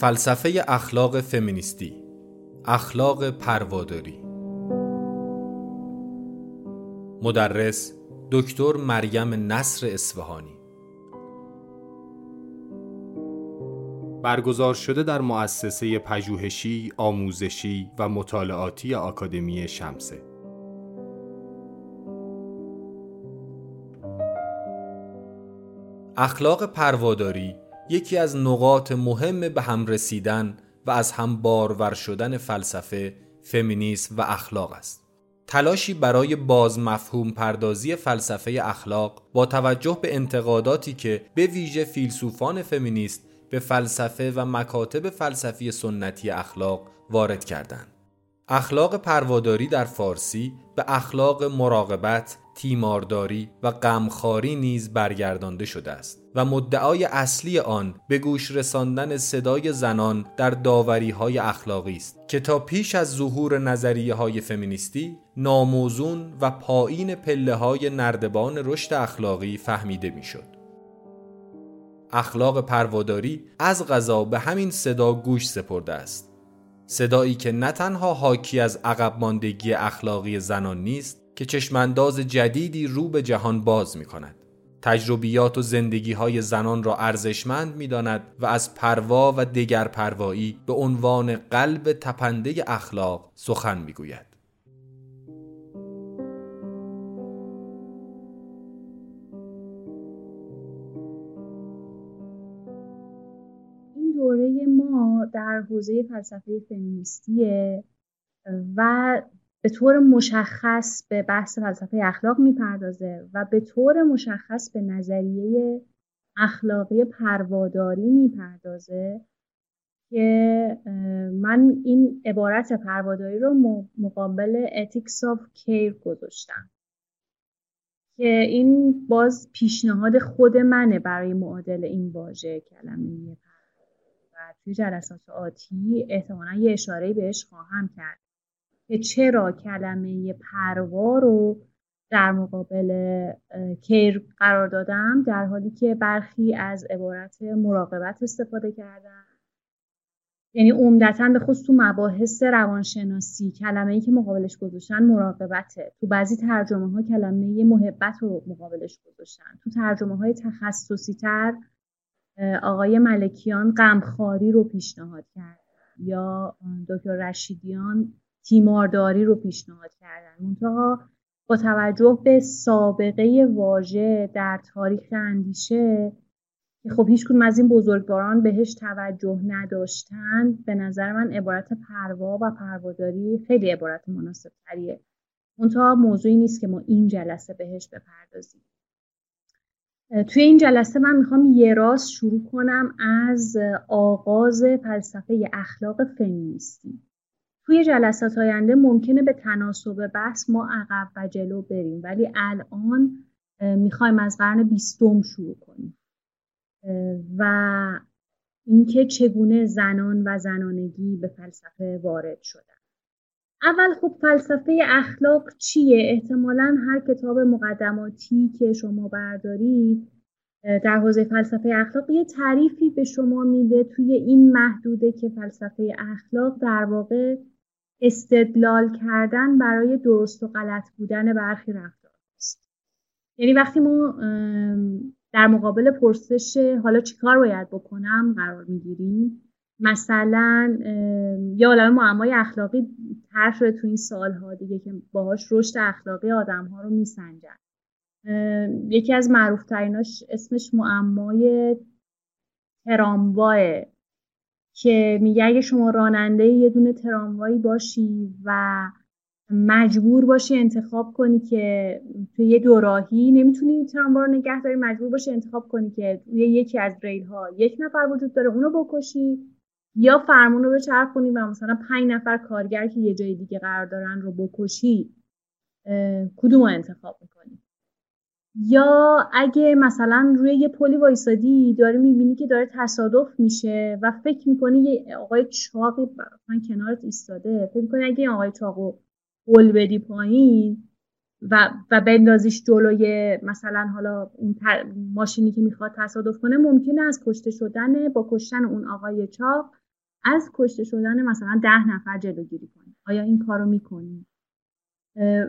فلسفه اخلاق فمینیستی اخلاق پرواداری. مدرس دکتر مریم نصر اصفهانی. برگزار شده در مؤسسه پژوهشی، آموزشی و مطالعاتی آکادمی شمسه. اخلاق پرواداری یکی از نقاط مهم به هم رسیدن و از هم بارور شدن فلسفه، فمینیسم و اخلاق است. تلاشی برای باز مفهوم پردازی فلسفه اخلاق با توجه به انتقاداتی که به ویژه فیلسوفان فمینیست به فلسفه و مکاتب فلسفی سنتی اخلاق وارد کردند. اخلاق پرواداری در فارسی به اخلاق مراقبت، تیمارداری و غمخواری نیز برگردانده شده است و مدعای اصلی آن به گوش رساندن صدای زنان در داوری های اخلاقی است که تا پیش از ظهور نظریه های فمینیستی ناموزون و پایین پله های نردبان رشد اخلاقی فهمیده می‌شد. اخلاق پرواداری از غذا به همین صدا گوش سپرده است صدایی که نه تنها حاکی از عقب ماندگی اخلاقی زنان نیست که چشمانداز جدیدی رو به جهان باز می کند. تجربیات و زندگی های زنان را ارزشمند می داند و از پروا و دگر پروایی به عنوان قلب تپنده اخلاق سخن می گوید. در حوزه فلسفه فمینیستیه و به طور مشخص به بحث فلسفه اخلاق می‌پردازه و به طور مشخص به نظریه اخلاقی پرواداری می‌پردازه که من این عبارت پرواداری رو مقابل ethics of care گذاشتم. که این باز پیشنهاد خود منه برای معادل این واژه کلمه توی جلسات آتی احتمالا یه اشاره بهش خواهم کرد. که چرا کلمه پروا رو در مقابل کیر قرار دادم در حالی که برخی از عبارت مراقبت استفاده کردن یعنی عمدتا به خصوص تو مباحث روانشناسی کلمه ای که مقابلش گذاشتن مراقبته. تو بعضی ترجمه ها کلمه محبت رو مقابلش گذاشتن. تو ترجمه های تخصصی تر آقای ملکیان غمخواری رو پیشنهاد کرد یا دکتر رشیدیان تیمارداری رو پیشنهاد کردن. منتها با توجه به سابقه واژه در تاریخ اندیشه که خب هیچ از این بزرگواران بهش توجه نداشتن به نظر من عبارت پروا و پرواداری خیلی عبارت مناسب تریه منتها موضوعی نیست که ما این جلسه بهش بپردازیم. توی این جلسه من می‌خوام یه راست شروع کنم از آغاز فلسفه اخلاق فمینیستی. توی جلسات آینده ممکنه به تناسب بحث ما عقب و جلو بریم. ولی الان می‌خوایم از قرن بیستم شروع کنیم. و اینکه چگونه زنان و زنانگی به فلسفه وارد شدن. اول خب فلسفه اخلاق چیه؟ احتمالا هر کتاب مقدماتی که شما بردارید در حوزه فلسفه اخلاق یه تعریفی به شما میده توی این محدوده که فلسفه اخلاق در واقع استدلال کردن برای درست و غلط بودن برخی رفتار است. یعنی وقتی ما در مقابل پرسش حالا چیکار باید بکنم قرار می‌گیریم مثلا یه عالم معمای اخلاقی طرح شده تو این سالها دیگه که باهاش رشد اخلاقی آدم ها رو میسنجن یکی از معروف تریناش اسمش معمای ترامواه که میگه اگه شما راننده یه دونه تراموایی باشی و مجبور باشی انتخاب کنی که توی یه دوراهی نمی‌تونی تراموا رو نگه داری مجبور باشی انتخاب کنی که توی یکی از ریل ها یک نفر وجود داره اونو بکشی یا فرمون رو بچرخونی و مثلا پنج نفر کارگر که یه جای دیگه قرار دارن رو بکشی کدوم رو انتخاب می‌کنی؟ یا اگه مثلا روی یه پلی وایسادی داره می‌بینی که داره تصادف میشه و فکر می‌کنی یه آقای چاقی من کنارت ایستاده فکر می‌کنی اگه آقای چاقو قول بدی پایین و و بندازیش جلوی مثلا حالا اون ماشینی که می‌خواد تصادف کنه ممکنه از کشته شدن با کشتن اون آقای چاق از کشته شدن مثلا ده نفر جلوگیری کنیم آیا این کارو می‌کنیم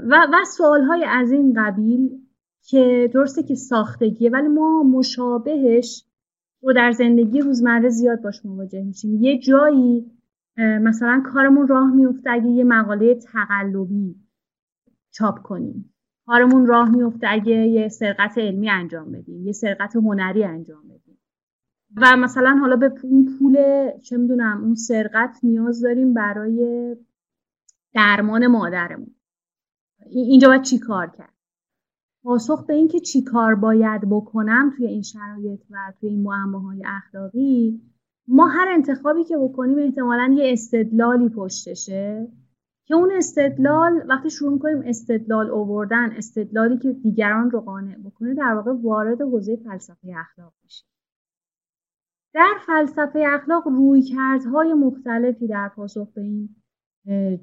و, و سوال های از این قبیل که درسته که ساختگیه ولی ما مشابهش رو در زندگی روزمره زیاد باش مواجه میشیم. یه جایی مثلا کارمون راه میفته اگه یه مقاله تقلبی چاپ کنیم. کارمون راه میفته اگه یه سرقت علمی انجام بدیم یه سرقت هنری انجام بدیم. و مثلا حالا به اون پول چه می‌دونم اون سرقت نیاز داریم برای درمان مادرمون. اینجا باید چی کار کرد؟ پاسخ به اینکه چی کار باید بکنم توی این شرایط و توی این معماهای اخلاقی ما هر انتخابی که بکنیم احتمالا یه استدلالی پشتشه که اون استدلال وقتی شروع کنیم استدلال اووردن استدلالی که دیگران رو قانع بکنه در واقع وارد حوزه فلسفه اخلاق میشه در فلسفه اخلاق رویکردهای مختلفی در پاسخ به این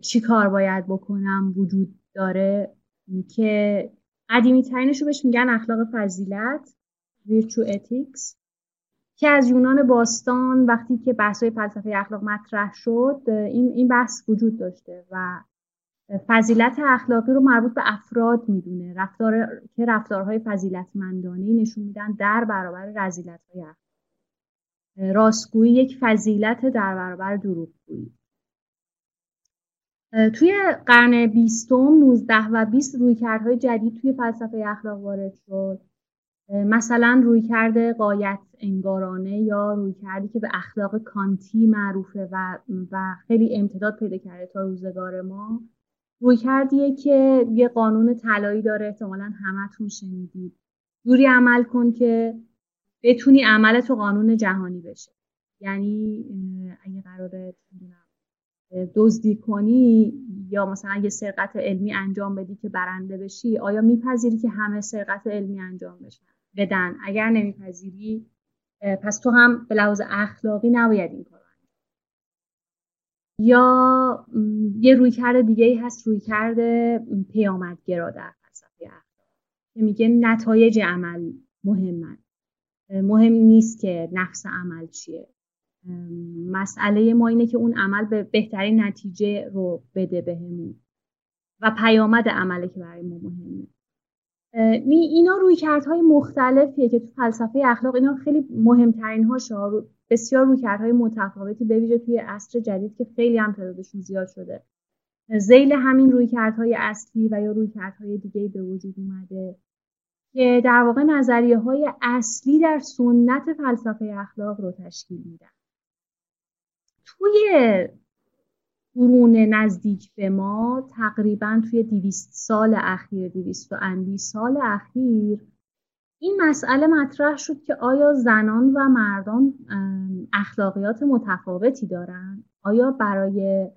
چی کار باید بکنم وجود داره که قدیمی ترینش رو بهش میگن اخلاق فضیلت virtue ethics. که از یونان باستان وقتی که بحث های فلسفه اخلاق مطرح شد این, این بحث وجود داشته و فضیلت اخلاقی رو مربوط به افراد می‌دونه. رفتار که رفتارهای فضیلتمندانه نشون میدن در برابر رزیلت های اخلاق راستگویی یک فضیلت در برابر دروغگویی. توی قرن بیستم 19 و 20 رویکردهای جدید توی فلسفه اخلاق وارد شد. مثلا رویکرد قایت انگارانه یا رویکردی که به اخلاق کانتی معروفه و, و خیلی امتداد پیدا کرده تا روزگار ما. رویکردیه که یه قانون طلایی داره احتمالا همتون شنیدید. جوری عمل کن که بتونی عمل تو قانون جهانی بشه. یعنی اگه قراره دزدی کنی یا مثلا یه سرقت علمی انجام بدی که برنده بشی آیا میپذیری که همه سرقت علمی انجام بشن بدن. اگر نمیپذیری پس تو هم به لحاظ اخلاقی نباید این کار یا یه رویکرد دیگه ای هست رویکرد پیامدگرا در فلسفه اخلاق که میگه نتایج عمل مهمن. مهم نیست که نفس عمل چیه. مسئله ما اینه که اون عمل به بهترین نتیجه رو بده بهمون. و پیامد عمله که برای ما مهمه. اینا روی کردهای مختلفیه که تو فلسفه اخلاق اینا خیلی مهمترین هاشه بسیار روی کردهای متفاوتی بویژه توی عصر جدید که خیلی هم تعدادشون زیاد شده. زیل همین روی کردهای اصلی و یا روی کردهای دیگه به وجود اومده که در واقع نظریه های اصلی در سنت فلسفه اخلاق رو تشکیل میدن. توی قرون نزدیک به ما تقریبا توی دیویست سال اخیر دیویست و اندی سال اخیر این مسئله مطرح شد که آیا زنان و مردان اخلاقیات متفاوتی دارند؟ آیا برای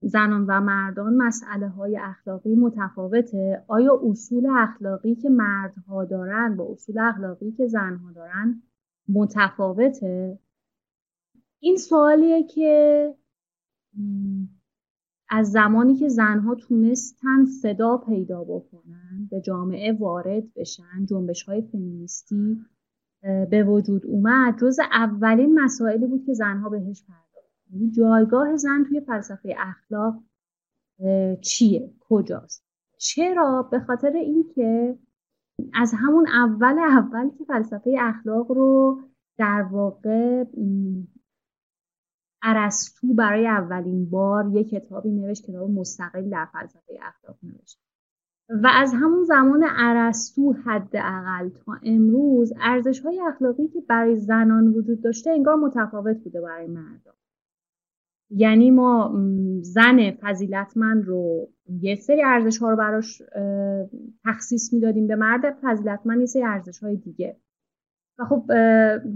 زنان و مردان مسئله های اخلاقی متفاوته؟ آیا اصول اخلاقی که مردها دارن با اصول اخلاقی که زنها دارن متفاوته؟ این سوالیه که از زمانی که زنها تونستن صدا پیدا بکنن به جامعه وارد بشن جنبش های فمینیستی به وجود اومد جز اولین مسائلی بود که زنها بهش پرداخت یعنی جایگاه زن توی فلسفه اخلاق چیه؟ کجاست؟ چرا؟ به خاطر اینکه از همون اول اول که فلسفه اخلاق رو در واقع ارسطو برای اولین بار یک کتابی نوشت کتاب مستقل در فلسفه اخلاق نوشت و از همون زمان ارسطو حداقل تا امروز ارزش های اخلاقی که برای زنان وجود داشته انگار متفاوت بوده برای مردان یعنی ما زن فضیلتمند رو یه سری ارزش ها رو براش تخصیص می‌دادیم به مرد فضیلتمند یه سری ارزش های دیگه. و خب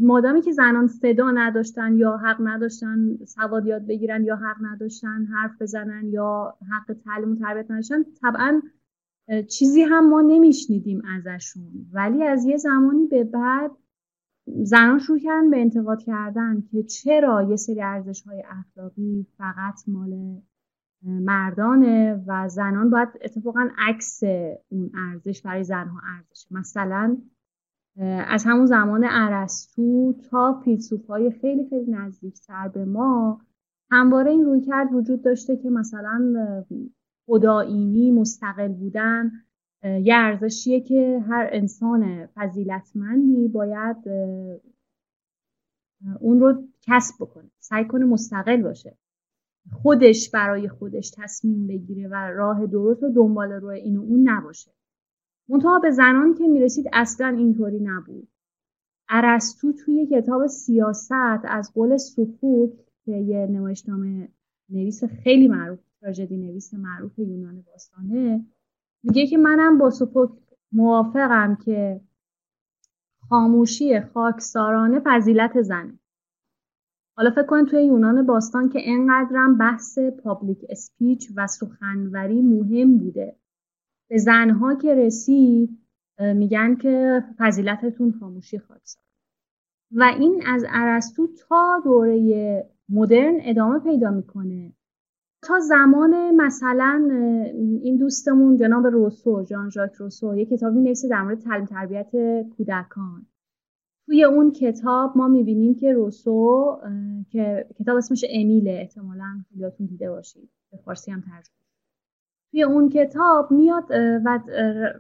مادامی که زنان صدا نداشتن یا حق نداشتن سواد یاد بگیرن یا حق نداشتن حرف بزنن یا حق تعلیم و تربیت نداشتن طبعا چیزی هم ما نمیشنیدیم ازشون. ولی از یه زمانی به بعد زنان شروع کردن به انتقاد کردن که چرا یه سری ارزش های اخلاقی فقط مال مردانه و زنان باید اتفاقا عکس اون ارزش برای زنها ارزش مثلا از همون زمان عرستو تا فیلسوف خیلی خیلی نزدیکتر به ما همواره این روی کرد وجود داشته که مثلا خداینی مستقل بودن یه ارزشیه که هر انسان فضیلتمندی باید اون رو کسب بکنه سعی کنه مستقل باشه. خودش برای خودش تصمیم بگیره و راه درست و دنبال روی این و اون نباشه. منتها به زنان که می‌رسید اصلا اینطوری نبود. ارسطو توی کتاب سیاست از قول سفوک که یه نمایشنامه نویس خیلی معروف تراژدی نویس معروف یونان باستانه میگه که منم با سفوک موافقم که خاموشی خاکسارانه فضیلت زنه. حالا فکر کنید توی یونان باستان که انقدرم بحث پابلیک اسپیچ و سخنوری مهم بوده. به زنها که رسید میگن که فضیلتتون خاموشی خاکسار و این از ارسطو تا دوره مدرن ادامه پیدا می‌کنه. تا زمان مثلا این دوستمون جناب روسو جان ژاک روسو یه کتابی نوشته در مورد تعلیم تربیت کودکان. توی اون کتاب ما می‌بینیم که روسو که کتاب اسمش امیله احتمالا خیلیاتون دیده باشید. به فارسی هم ترجمه توی اون کتاب میاد و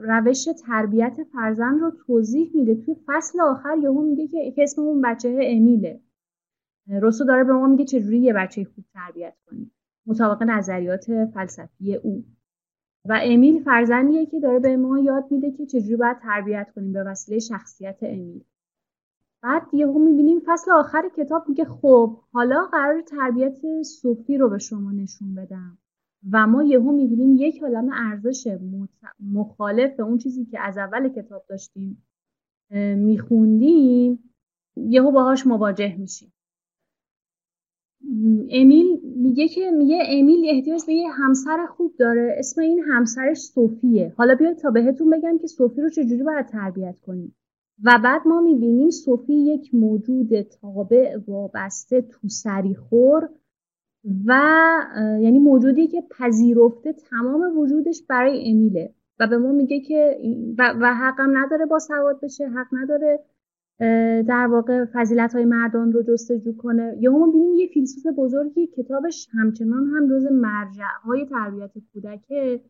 روش تربیت فرزند رو توضیح میده. توی فصل آخر یهو میگه که اسم اون بچه امیله. روسو داره به ما میگه چجوری یه بچه خوب تربیت کنیم مطابق نظریات فلسفی او. و امیل فرزندیه که داره به ما یاد میده که چجوری باید تربیت کنیم به وسیله شخصیت امیل. بعد یهو می‌بینیم فصل آخر کتاب میگه خب حالا قرار تربیت صوفی رو به شما نشون بدم. و ما یهو می‌بینیم یک عالم ارزش مخالف اون چیزی که از اول کتاب داشتیم میخوندیم یهو باهاش مواجه میشیم. امیل میگه که میگه امیل احتیاج به یه همسر خوب داره. اسم این همسرش صوفیه. حالا بیاید تا بهتون بگم که صوفی رو چجوری باید تربیت کنیم. و بعد ما می‌بینیم صوفی یک موجود تابع وابسته تو سریخور و یعنی موجودی که پذیرفته تمام وجودش برای امیله. و به ما میگه که و, و حقم نداره با سواد بشه حق نداره در واقع فضیلت های مردان رو جستجو کنه. یا ما بینیم یه فیلسوف بزرگی کتابش همچنان هم روز مرجع های تربیت کودکه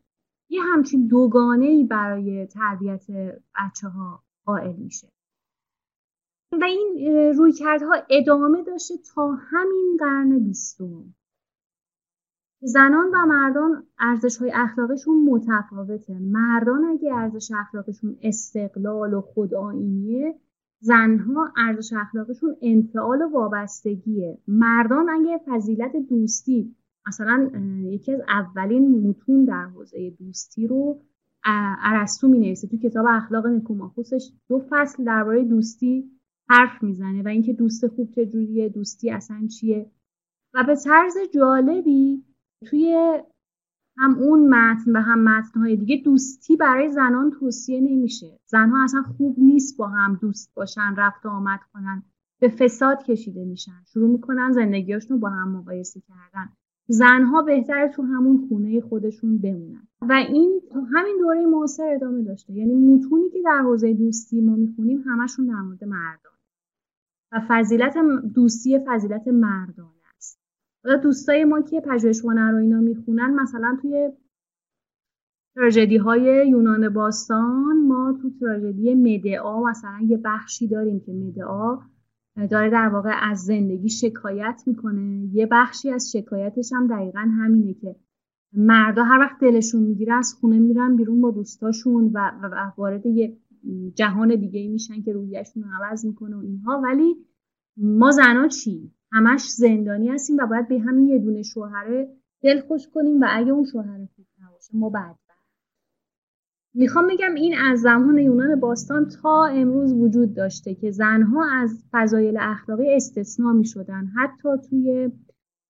یه همچین دوگانه ای برای تربیت بچه ها قائل میشه. و این رویکردها ادامه داشته تا همین قرن بیستم. زنان و مردان ارزش های اخلاقشون متفاوته. مردان اگه ارزش اخلاقشون استقلال و خودآینیه زنها ارزش اخلاقشون انفعال و وابستگیه. مردان اگه فضیلت دوستی مثلا یکی از اولین متون در حوزه دوستی رو ارسطو می نویسه تو کتاب اخلاق نکوماخوسش دو فصل درباره دوستی حرف می‌زنه و اینکه دوست خوب چجوریه دوستی اصلا چیه. و به طرز جالبی توی هم اون متن و هم متنهای دیگه دوستی برای زنان توصیه نمیشه. زنها اصلا خوب نیست با هم دوست باشن رفت و آمد کنن به فساد کشیده میشن. شروع می‌کنن زندگیاشون رو با هم مقایسه کردن. زنها بهتره تو همون خونه خودشون بمونن. و این تو همین دوره معاصر ادامه داشته. یعنی متونی که در حوزه دوستی ما می‌خونیم همشون در مورد مردان. و فضیلت دوستی فضیلت مردان حالا دوستای ما که پژوهشوانه رو اینا می‌خونن مثلا توی تراژدی های یونان باستان ما تو تراژدی مدعا مثلا یه بخشی داریم که مدعا داره در واقع از زندگی شکایت می‌کنه. یه بخشی از شکایتش هم دقیقا همینه که مردا هر وقت دلشون می‌گیره از خونه میرن بیرون با دوستاشون و, و وارد یه جهان دیگه میشن که رویشون عوض می‌کنه و اینها. ولی ما زنا چی همش زندانی هستیم و باید به همین یه دونه شوهره دل خوش کنیم و اگه اون شوهر خوب نباشه ما بعد. می‌خوام بگم این از زمان یونان باستان تا امروز وجود داشته که زنها از فضایل اخلاقی استثنا می شدن حتی توی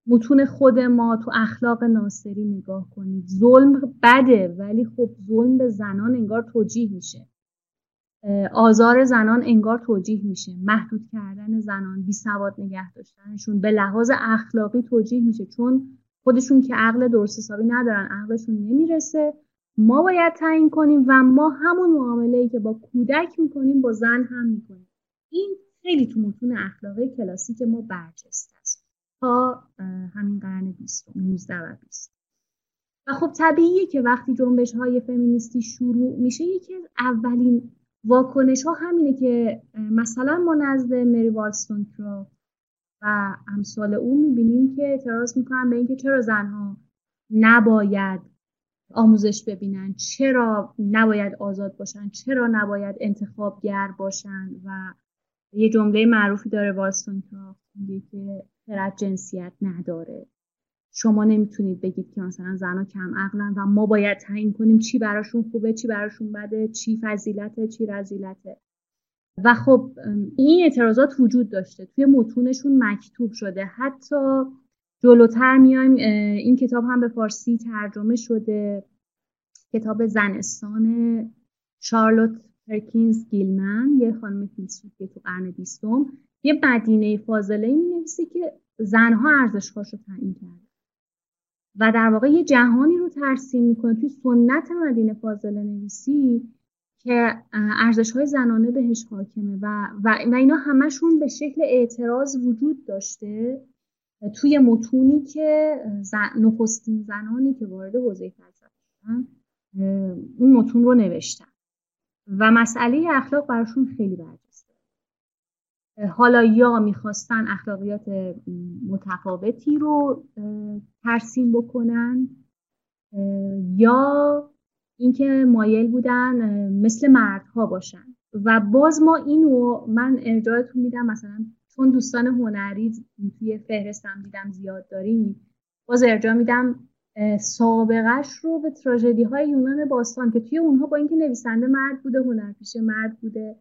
متون خود ما تو اخلاق ناصری نگاه کنید. ظلم بده ولی خب ظلم به زنان انگار توجیه میشه. آزار زنان انگار توجیه میشه. محدود کردن زنان بی سواد نگه داشتنشون به لحاظ اخلاقی توجیه میشه. چون خودشون که عقل درست حسابی ندارن عقلشون نمی‌رسه. ما باید تعیین کنیم و ما همون معامله ای که با کودک می‌کنیم با زن هم می‌کنیم. این خیلی تو متون اخلاقی کلاسیک ما برجسته است. تا همین قرن 20 19 و 20 و خب طبیعیه که وقتی جنبش های فمینیستی شروع میشه یکی از اولین واکنش ها همینه که مثلا ما نزد مری والستون و امثال او می‌بینیم که اعتراض می‌کنن به اینکه چرا زنها نباید آموزش ببینن چرا نباید آزاد باشن چرا نباید انتخابگر باشن و یه جمله معروفی داره والستون میگه که خرد جنسیت نداره. شما نمی‌تونید بگید که مثلا زنها کم عقلن و ما باید تعیین کنیم چی براشون خوبه چی براشون بده چی فضیلته چی رزیلته. و خب این اعتراضات وجود داشته. توی متونشون مکتوب شده. حتی جلوتر میایم این کتاب هم به فارسی ترجمه شده. کتاب زنستان شارلوت پرکینز گیلمن یه خانم فیلسوفی تو قرن بیستم. یه مدینه فاضله می که زنها ارزشهاش رو تعیین کرده. و در واقع یه جهانی رو ترسیم می‌کنه. توی سنت مدینه فاضله نویسی که ارزش های زنانه بهش حاکمه و, و, و اینا همشون به شکل اعتراض وجود داشته توی متونی که زن، نخستین زنانی که وارد حوزه فلسفه شدن اون متون رو نوشتن. و مسئله اخلاق براشون خیلی برجسته حالا یا می‌خواستن اخلاقیات متفاوتی رو ترسیم بکنن یا اینکه مایل بودن مثل مردها باشن. و باز ما اینو من ارجاعتون میدم مثلا چون دوستان هنری توی فهرستم دیدم زیاد داریم باز ارجاع میدم سابقش رو به تراژدی های یونان باستان که توی اونها با اینکه نویسنده مرد بوده هنرپیشه مرد بوده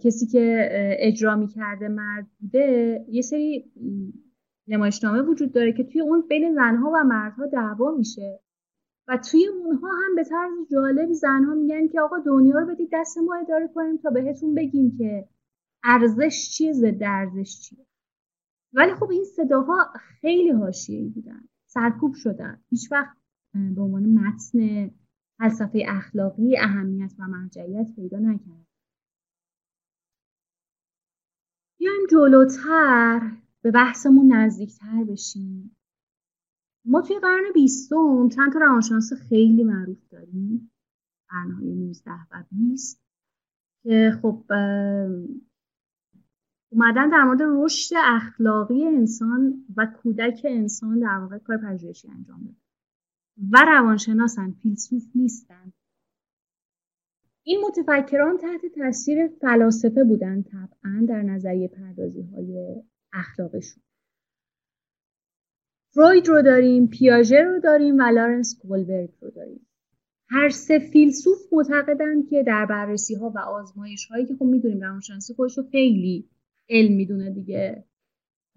کسی که اجرا می‌کرده مرد بوده یه سری نمایشنامه وجود داره که توی اون بین زنها و مردها دعوا میشه. و توی اونها هم به طرز جالبی زنها میگن که آقا دنیا رو بدید دست ما اداره کنیم تا بهتون بگیم که ارزش چیه ضد ارزش چیه. ولی خب این صداها خیلی حاشیه‌ای بودن سرکوب شدن. هیچ وقت به عنوان متن فلسفه اخلاقی اهمیت و مرجعیت پیدا نکرد بیایم جلوتر به بحثمون نزدیکتر بشیم. ما توی قرن بیستم چند تا روانشناس خیلی معروف داریم. قرنهای 19 و 20 که خب اومدن در مورد رشد اخلاقی انسان و کودک انسان در واقع کار پژوهشی انجام بده و روانشناسن فیلسوف نیستن. این متفکران تحت تاثیر فلاسفه بودن طبعا در نظریه پردازی های اخلاقشون. فروید رو داریم پیاژه رو داریم و لارنس گولبرگ رو داریم. هر سه فیلسوف معتقدن که در بررسی ها و آزمایش هایی که خب می‌دونیم روانشناسی خودش رو خیلی علم می‌دونه دیگه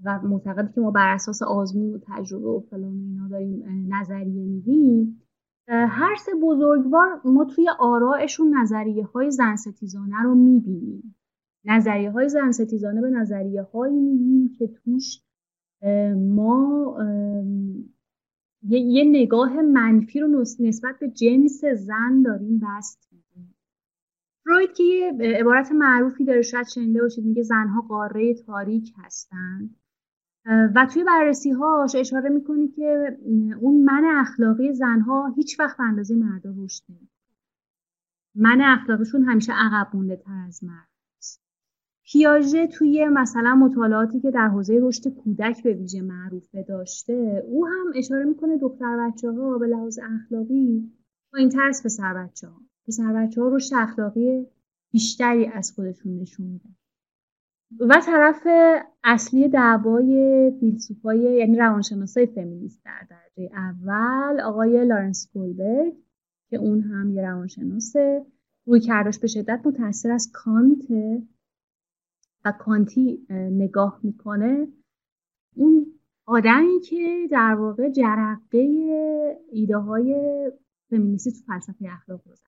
و معتقد که ما بر اساس آزمون و تجربه و فلان اینا داریم نظریه میدیم. هر سه بزرگوار ما توی آرائشون نظریه های زن ستیزانه رو می‌بینیم. نظریه های زن ستیزانه به نظریه هایی می‌بینیم که توش ما یه نگاه منفی رو نسبت به جنس زن داریم بست فروید که یه عبارت معروفی داره شاید شنیده باشید میگه زنها قاره تاریک هستند. و توی بررسی هاش اشاره می‌کنه که اون من اخلاقی زنها هیچ وقت اندازه مردا رشد من اخلاقشون همیشه عقب مونده تر از مرد پیاژه توی مثلا مطالعاتی که در حوزه رشد کودک به ویژه معروفه داشته او هم اشاره می‌کنه دختر بچه ها به لحاظ اخلاقی با این ترس پسر بچه ها پسر بچه ها رشد اخلاقی بیشتری از خودشون نشون میدن و طرف اصلی دعوای فیلسوفای یعنی روانشناسای فمینیست در درجه اول آقای لارنس گولبرگ که اون هم یه روانشناسه روی کرداش به شدت متاثر از کانت و کانتی نگاه می‌کنه. اون آدمی که در واقع جرقه ایده های فمینیستی تو فلسفه اخلاق رو زد.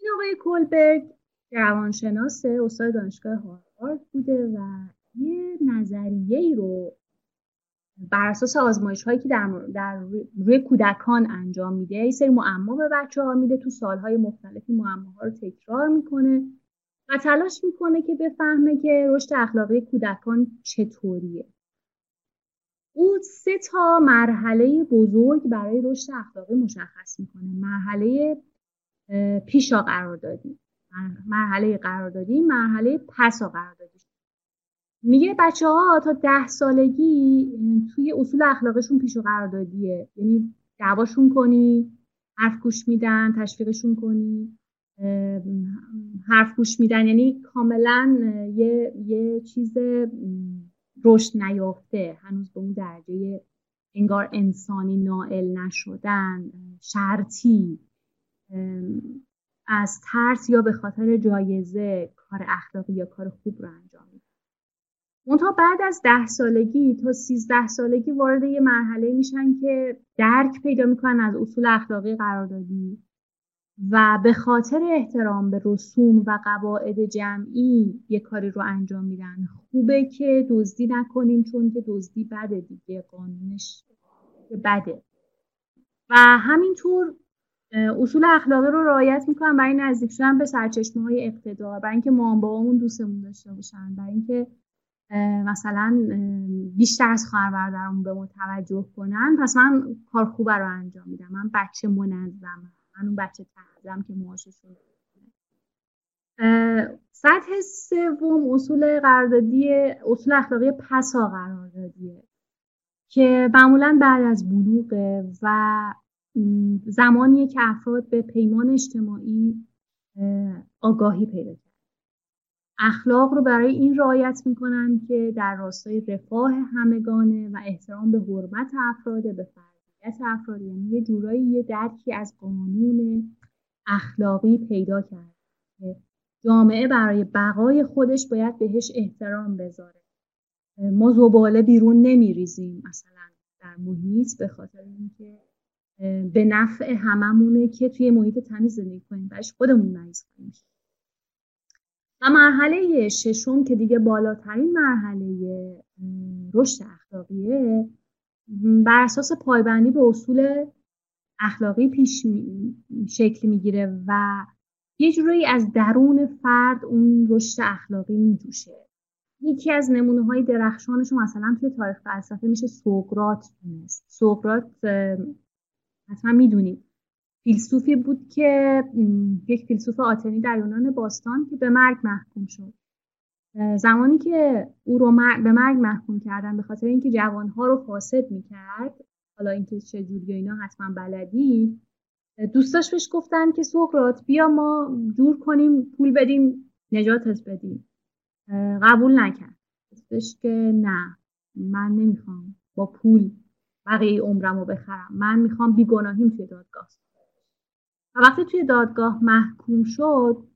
این آقای کولبرگ روانشناسه استاد دانشگاه هاروارد بوده و یه نظریه ای رو بر اساس آزمایش هایی که در, در روی کودکان انجام میده یه سری معما به بچه ها میده تو سالهای مختلفی معماها رو تکرار می‌کنه و تلاش می‌کنه که بفهمه که رشد اخلاقی کودکان چطوریه. او سه تا مرحله بزرگ برای رشد اخلاقی مشخص می‌کنه. مرحله پیشا قراردادی مرحله قراردادی مرحله پسا قراردادی میگه بچه ها تا ده سالگی توی اصول اخلاقشون پیش و قراردادیه. یعنی دعواشون کنی حرف گوش میدن تشویقشون کنی حرف گوش میدن. یعنی کاملا یه, یه چیز رشد نیافته. هنوز به اون درجه انگار انسانی نائل نشدن شرطی. از ترس یا به خاطر جایزه کار اخلاقی یا کار خوب رو انجام میدن منتها بعد از ده سالگی تا سیزده سالگی وارد یه مرحله میشن که درک پیدا می‌کنن از اصول اخلاقی قراردادی و به خاطر احترام به رسوم و قواعد جمعی یه کاری رو انجام میدن. خوبه که دزدی نکنیم چون که دزدی بده دیگه قانونش بده. و همینطور اصول اخلاقی رو رعایت می‌کنن برای نزدیک شدن به سرچشمه های اقتدار برای اینکه ما بابامون دوستمون داشته باشن برای اینکه مثلا بیشتر از خواهر برادرمون به ما توجه کنن. پس من کار خوبه رو انجام میدم. من بچه منظمم. من اون بچه تحضم که موهاشو سطح سوم اصول قراردادی اصول اخلاقی پسا قراردادیه که معمولا بعد از بلوغه و زمانیه که افراد به پیمان اجتماعی آگاهی پیدا کرد اخلاق رو برای این رعایت می‌کنن که در راستای رفاه همگانه و احترام به حرمت افراد به فردیت افراد یعنی یه جورایی یه درکی از قانون اخلاقی پیدا کرد جامعه برای بقای خودش باید بهش احترام بذاره. ما زباله بیرون نمیریزیم مثلا در محیط به خاطر اینکه به نفع هممونه که توی محیط تمیز زندگی کنیم. برش خودمون مریض کنیم. و مرحله ششم که دیگه بالاترین مرحله رشد اخلاقیه بر اساس پایبندی به اصول اخلاقی پیش شکل می‌گیره و یه جورایی از درون فرد اون رشد اخلاقی میجوشه. یکی از نمونه های درخشانش مثلا توی تاریخ فلسفه میشه سقراط دونست. سقراط حتما می‌دونید فیلسوفی بود که یک فیلسوف آتنی در یونان باستان که به مرگ محکوم شد. زمانی که او رو به مرگ محکوم کردن به خاطر اینکه جوانها رو فاسد می‌کرد حالا اینکه چه جوری اینا حتما بلدی دوستاش بهش گفتن که سقراط بیا ما جور کنیم پول بدیم نجاتت بدیم. قبول نکرد. گفتش که نه من نمی‌خوام با پول بقیه عمرم رو بخرم. من می‌خوام بیگناهیم توی دادگاه. و وقتی توی دادگاه محکوم شد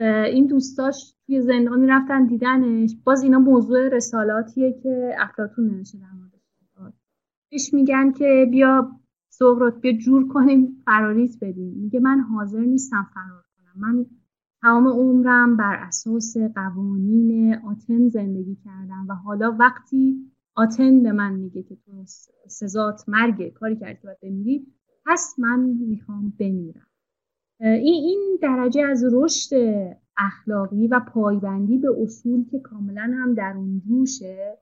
این دوستاش توی زندان می‌رفتن دیدنش. باز اینا موضوع رسالاتیه که افلاتون نوشته در مورد پیش میگن که بیا سقراط بیا جور کنیم فراریت بدیم. میگه من حاضر نیستم فرار کنم. من تمام عمرم بر اساس قوانین آتن زندگی کردم و حالا وقتی آتن به من میگه که تو سزات مرگ کاری کردی باید بمیری پس من می‌خوام بمیرم. این این درجه از رشد اخلاقی و پایبندی به اصول که کاملا هم در اون جوشه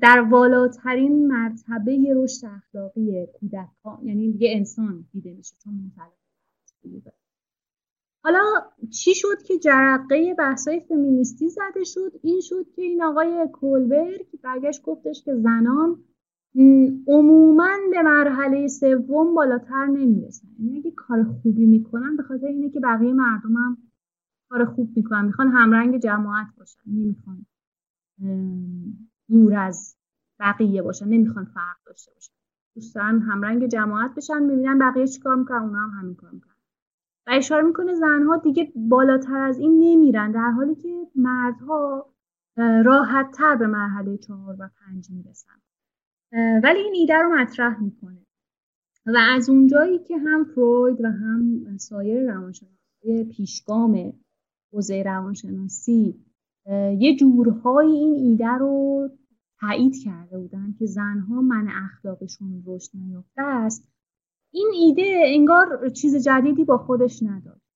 در والاترین مرتبه رشد اخلاقی کودکان یعنی دیگه انسان دیده میشه چون حالا چی شد که جرقه بحثای فمینیستی زده شد؟ این شد که این آقای کولبرگ برگشت گفتش که زنان عموما به مرحله سوم بالاتر نمی‌رسن. یعنی اگه کار خوبی می‌کنن به خاطر اینه که بقیه مردم هم کار خوب می‌کنن. می‌خوان همرنگ جماعت باشن. نمی‌خوان دور از بقیه باشن. نمی‌خوان فرق داشته باشن. دوستان همرنگ جماعت بشن. می‌بینن بقیه چیکار می‌کنن. اونا هم همین کار می‌کنن. اشاره می‌کنه زنها دیگه بالاتر از این نمیرن در حالی که مردها راحت تر به مرحله چهار و پنج می‌رسن. ولی این ایده رو مطرح می‌کنه. و از اونجایی که هم فروید و هم سایر روانشناسی پیشگام حوزه روانشناسی یه جورهایی این ایده رو تایید کرده بودن که زنها من اخلاقشون رشد نیافته است این ایده انگار چیز جدیدی با خودش نداشت.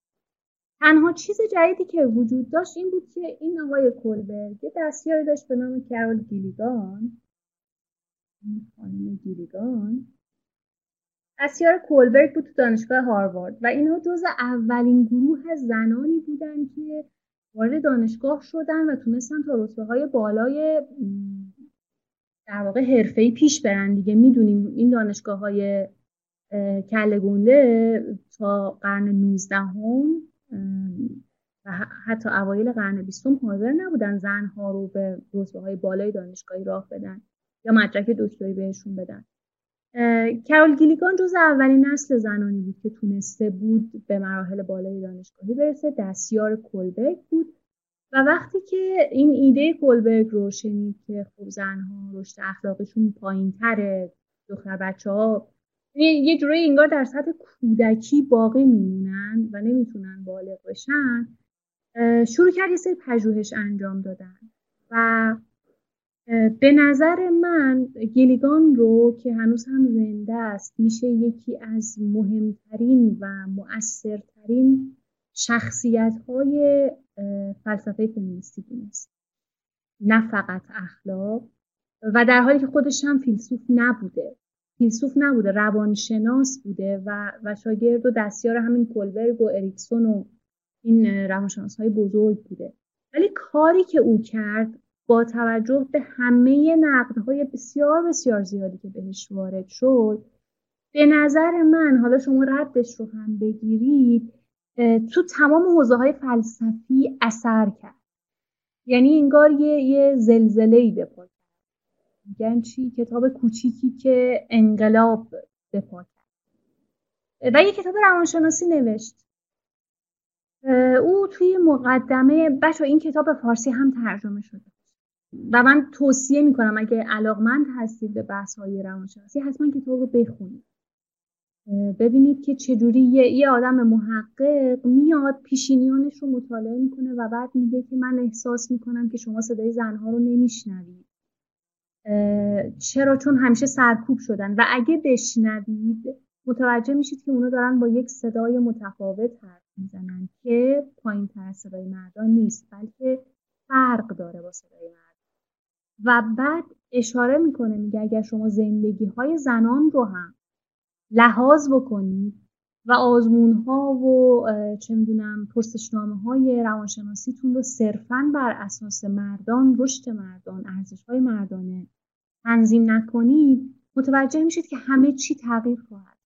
تنها چیز جدیدی که وجود داشت این بود که این آقای کلبرگ دستیاری داشت به نام کرول گیلیگان. خانم گیلیگان. دستیار کولبرگ بود تو دانشگاه هاروارد و اینها جز اولین گروه زنانی بودن که وارد دانشگاه شدن و تونستن تا رتبه های بالای در واقع حرفه‌ای پیش برن دیگه. می‌دونیم این دانشگاه های کله گنده تا قرن 19 هم و حتی اوایل قرن بیستم حاضر نبودن زنها رو به رتبه های بالای دانشگاهی راه بدن یا مدرک دکتری بهشون بدن. کرول گیلیگان جز اولین نسل زنانی بود که تونسته بود به مراحل بالای دانشگاهی برسه. دستیار کلبرگ بود. و وقتی که این ایده کلبرگ رو شنید که خب زنها رشد اخلاقشون پایین تره دختر بچه ها یه جورایی انگار در سطح کودکی باقی میمونن و نمی‌تونن بالغ بشن. شروع کرد یه سری پژوهش انجام دادن و به نظر من گیلیگان رو که هنوز هم زنده است میشه یکی از مهمترین و مؤثرترین شخصیت های فلسفه فمینیستی دونست. نه فقط اخلاق و در حالی که خودش هم فیلسوف نبوده. فیلسوف نبوده روانشناس بوده و, و شاگرد و دستیار همین کلبرگ و اریکسون و این روانشناس های بزرگ بوده. ولی کاری که او کرد با توجه به همه نقدهای بسیار بسیار زیادی که بهش وارد شد به نظر من حالا شما ردش رو هم بگیرید تو تمام حوزه های فلسفی اثر کرد. یعنی انگار یه, یه زلزله ای به میگن چی؟ کتاب کوچیکی که انقلاب به پا کرد. و یه کتاب روانشناسی نوشت. او توی مقدمه بچه این کتاب فارسی هم ترجمه شده. و من توصیه می‌کنم اگه علاقمند هستید به بحث های روانشناسی حتما کتاب رو بخونید. ببینید که چجوری یه, یه آدم محقق میاد پیشینیانش رو مطالعه می‌کنه و بعد میگه که من احساس می‌کنم که شما صدای زنها رو نمیشنوید. چرا؟ چون همیشه سرکوب شدن. و اگه بشنوید متوجه میشید که اونا دارن با یک صدای متفاوت حرف می‌زنن که پایین تر صدای مردان نیست بلکه فرق داره با صدای مردان. و بعد اشاره می‌کنه میگه اگر شما زندگی های زنان رو هم لحاظ بکنید و آزمون ها و چه می‌دونم پرسشنامه های روانشناسیتون رو صرفا بر اساس مردان رشد مردان ارزش های مردانه تنظیم نکنید. متوجه میشید که همه چی تغییر خواهد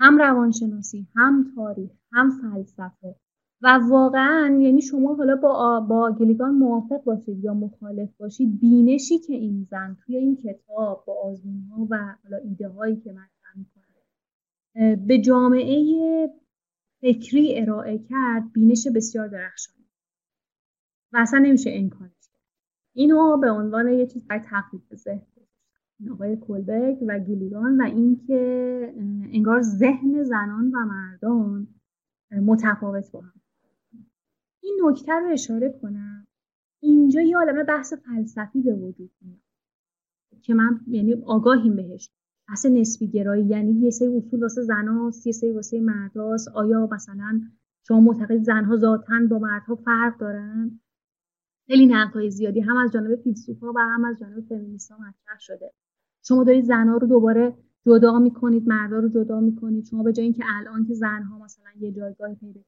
هم روانشناسی هم تاریخ هم فلسفه. و واقعا یعنی شما حالا با, با گلیگان موافق باشید یا مخالف باشید بینشی که این زن توی این کتاب با آزمون ها و حالا ایده هایی که می‌کنه به جامعه فکری ارائه کرد بینش بسیار درخشانی. و اصلا نمیشه انکارش کرد. اینو به عنوان یه چیز برای تقریب ذهن آقای کلبک و گیلیگان و اینکه انگار ذهن زنان و مردان متفاوت با هم. این نکته رو اشاره کنم. اینجا یه عالمه بحث فلسفی به وجود میاد که من یعنی آگاهیم بهش. بحث نسبی گرایی یعنی یه سری اصول واسه زناست یه سری واسه مرداست آیا مثلا شما معتقد زنها ذاتن با مردها فرق دارن؟ خیلی نقدهای زیادی هم از جانب فیلسوفا و هم از جانب فمینیست‌ها مطرح شده. شما دارید زنها رو دوباره جدا می‌کنید مردا رو جدا می‌کنید. شما به جای اینکه الان که زنها مثلا یه جایگاه پیدا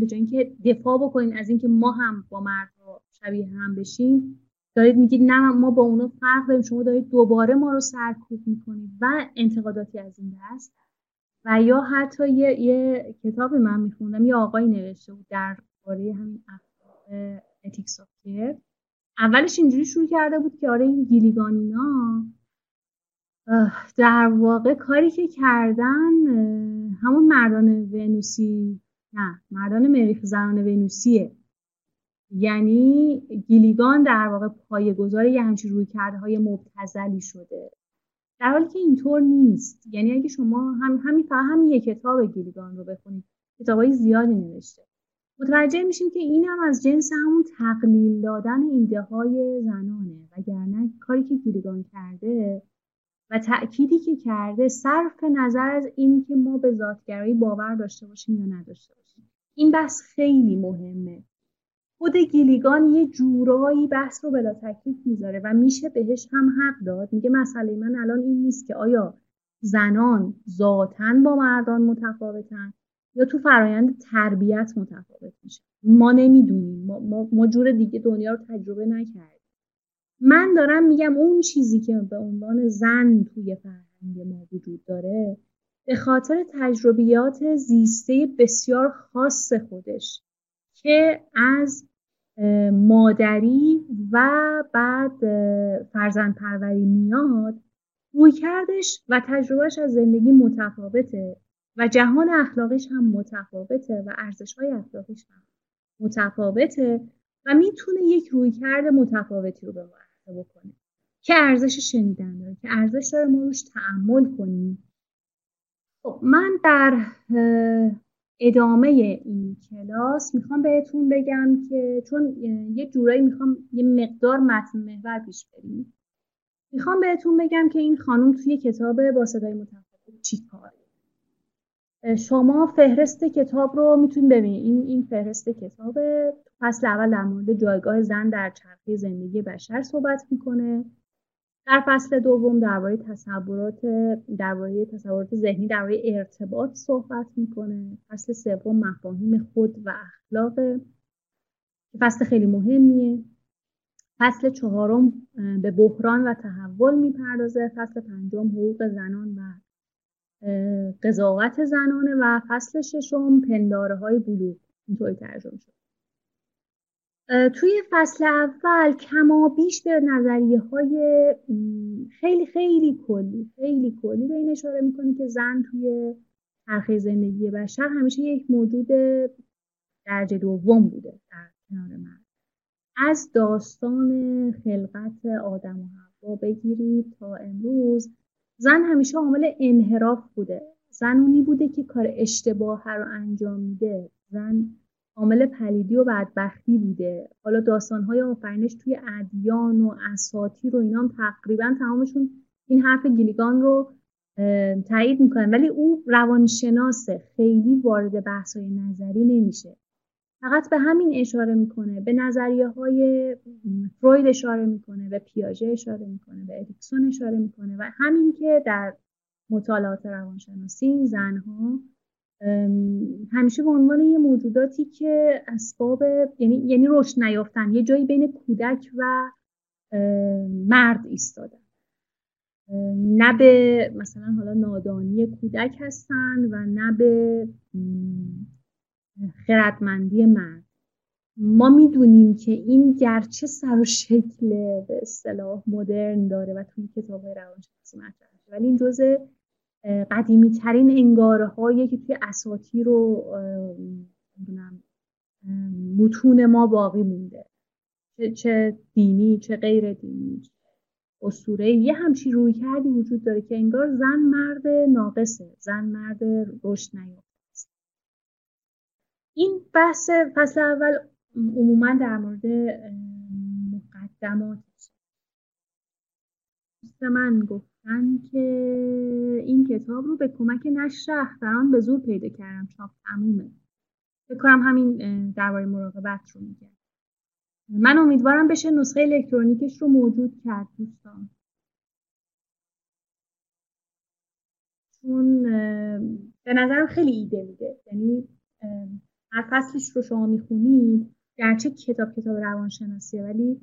به جای اینکه دفاع بکنین از اینکه ما هم با مردها شبیه هم بشیم دارید میگید نه ما با اونا فرق داریم شما دارید دوباره ما رو سرکوب می‌کنید و انتقاداتی از این دست. و یا حتی یه, یه کتاب من میخوندم یه آقایی نوشته بود در باره همین ethics of اولش اینجوری شروع کرده بود که آره این گیلیگان اینا در واقع کاری که کردن همون مردان ونوسی نه مردان مریخ زنان ونوسیه. یعنی گیلیگان در واقع پایه‌گذار یه همچین روی کرده های مبتزلی شده. در حالی که اینطور نیست. یعنی اگه شما هم همین فقط همین یک کتاب گیلیگان رو بخونید های زیادی نوشته. متوجه میشیم که این هم از جنس همون تقلیل دادن ایده های زنانه. وگرنه کاری که گیلیگان کرده و تأکیدی که کرده صرف نظر از این که ما به ذاتگرایی باور داشته باشیم یا نداشته باشیم. این بحث خیلی مهمه. خود گیلیگان یه جورایی بحث رو بلا تکلیف می‌ذاره و میشه بهش هم حق داد. میگه مسئله من الان این نیست که آیا زنان ذاتن با مردان متفاوتن یا تو فرایند تربیت متفاوت میشه. ما نمی‌دونیم. ما, ما, ما جور دیگه دنیا رو تجربه نکردیم. من دارم میگم اون چیزی که به عنوان زن توی فرهنگ ما وجود داره به خاطر تجربیات زیسته بسیار خاص خودش. که از مادری و بعد فرزند پروری میاد روی کردش و تجربهش از زندگی متفاوته و جهان اخلاقیش هم متفاوته و ارزش های اخلاقیش هم متفاوته و می‌تونه یک رویکرد متفاوتی رو به ما عرضه بکنه که ارزش شنیدن داره که ارزش داره ما روش تعمل کنیم. خب من در ادامه این کلاس می‌خوام بهتون بگم که چون یه جورایی می‌خوام یه مقدار متن محور پیش بریم. می‌خوام بهتون بگم که این خانم توی کتاب با صدای متفاوت چی کاره. شما فهرست کتاب رو می‌تونید ببینید. این این فهرست کتاب فصل اول در مورد جایگاه زن در چرخه زندگی بشر صحبت می‌کنه. در فصل دوم درباره تصورات درباره تصورات ذهنی درباره ارتباط صحبت می‌کنه. فصل سوم مفاهیم خود و اخلاق فصل خیلی مهمیه. فصل چهارم به بحران و تحول می‌پردازه. فصل پنجم حقوق زنان و قضاوت زنانه. و فصل ششم پنداره های بلوغ. اینطوری ترجمه شد. توی فصل اول کما بیش به نظریه های خیلی خیلی کلی خیلی کلی به این اشاره می‌کنه که زن توی چرخه زندگی بشر همیشه یک موجود درجه دوم بوده در کنار مرد. از داستان خلقت آدم و حوا بگیرید تا امروز زن همیشه عامل انحراف بوده. زن اونی بوده که کار اشتباه رو انجام میده. زن عامل پلیدی و بدبختی بوده. حالا داستانهای آفرینش توی ادیان و اساطیر و اینا تقریبا تمامشون این حرف گیلیگان رو تایید می‌کنن. ولی او روانشناسه. خیلی وارد بحثای نظری نمیشه. فقط به همین اشاره می‌کنه. به نظریه های فروید اشاره می‌کنه. به پیاژه اشاره می‌کنه. به اریکسون اشاره می‌کنه. و همین که در مطالعات روانشناسی زنها همیشه به عنوان یه موجوداتی که اسباب یعنی یعنی رشد نیافتن یه جایی بین کودک و مرد ایستادن. نه به مثلا حالا نادانی کودک هستن و نه به خردمندی مرد. ما می‌دونیم که این گرچه سر و شکل به اصطلاح مدرن داره و توی کتاب روانشناسی مطرح ولی این جزء قدیمی ترین انگاره هایی که توی اساطیر رو متون ما باقی مونده. چه دینی چه غیر دینی اسطوره. یه همچی روی کردی وجود داره که انگار زن مرد ناقصه زن مرد رشد نیافته. این بحث فصل اول عموما در مورد مقدمات. من گفتن که این کتاب رو به کمک نشر اختران به زور پیدا کردم. چاپ تمومه. فکر کنم همین درباره مراقبت رو میگه. من امیدوارم بشه نسخه الکترونیکش رو موجود کرد دوستان. چون به نظرم خیلی ایده میده. یعنی هر فصلش رو شما می‌خونید گرچه کتاب کتاب روانشناسیه ولی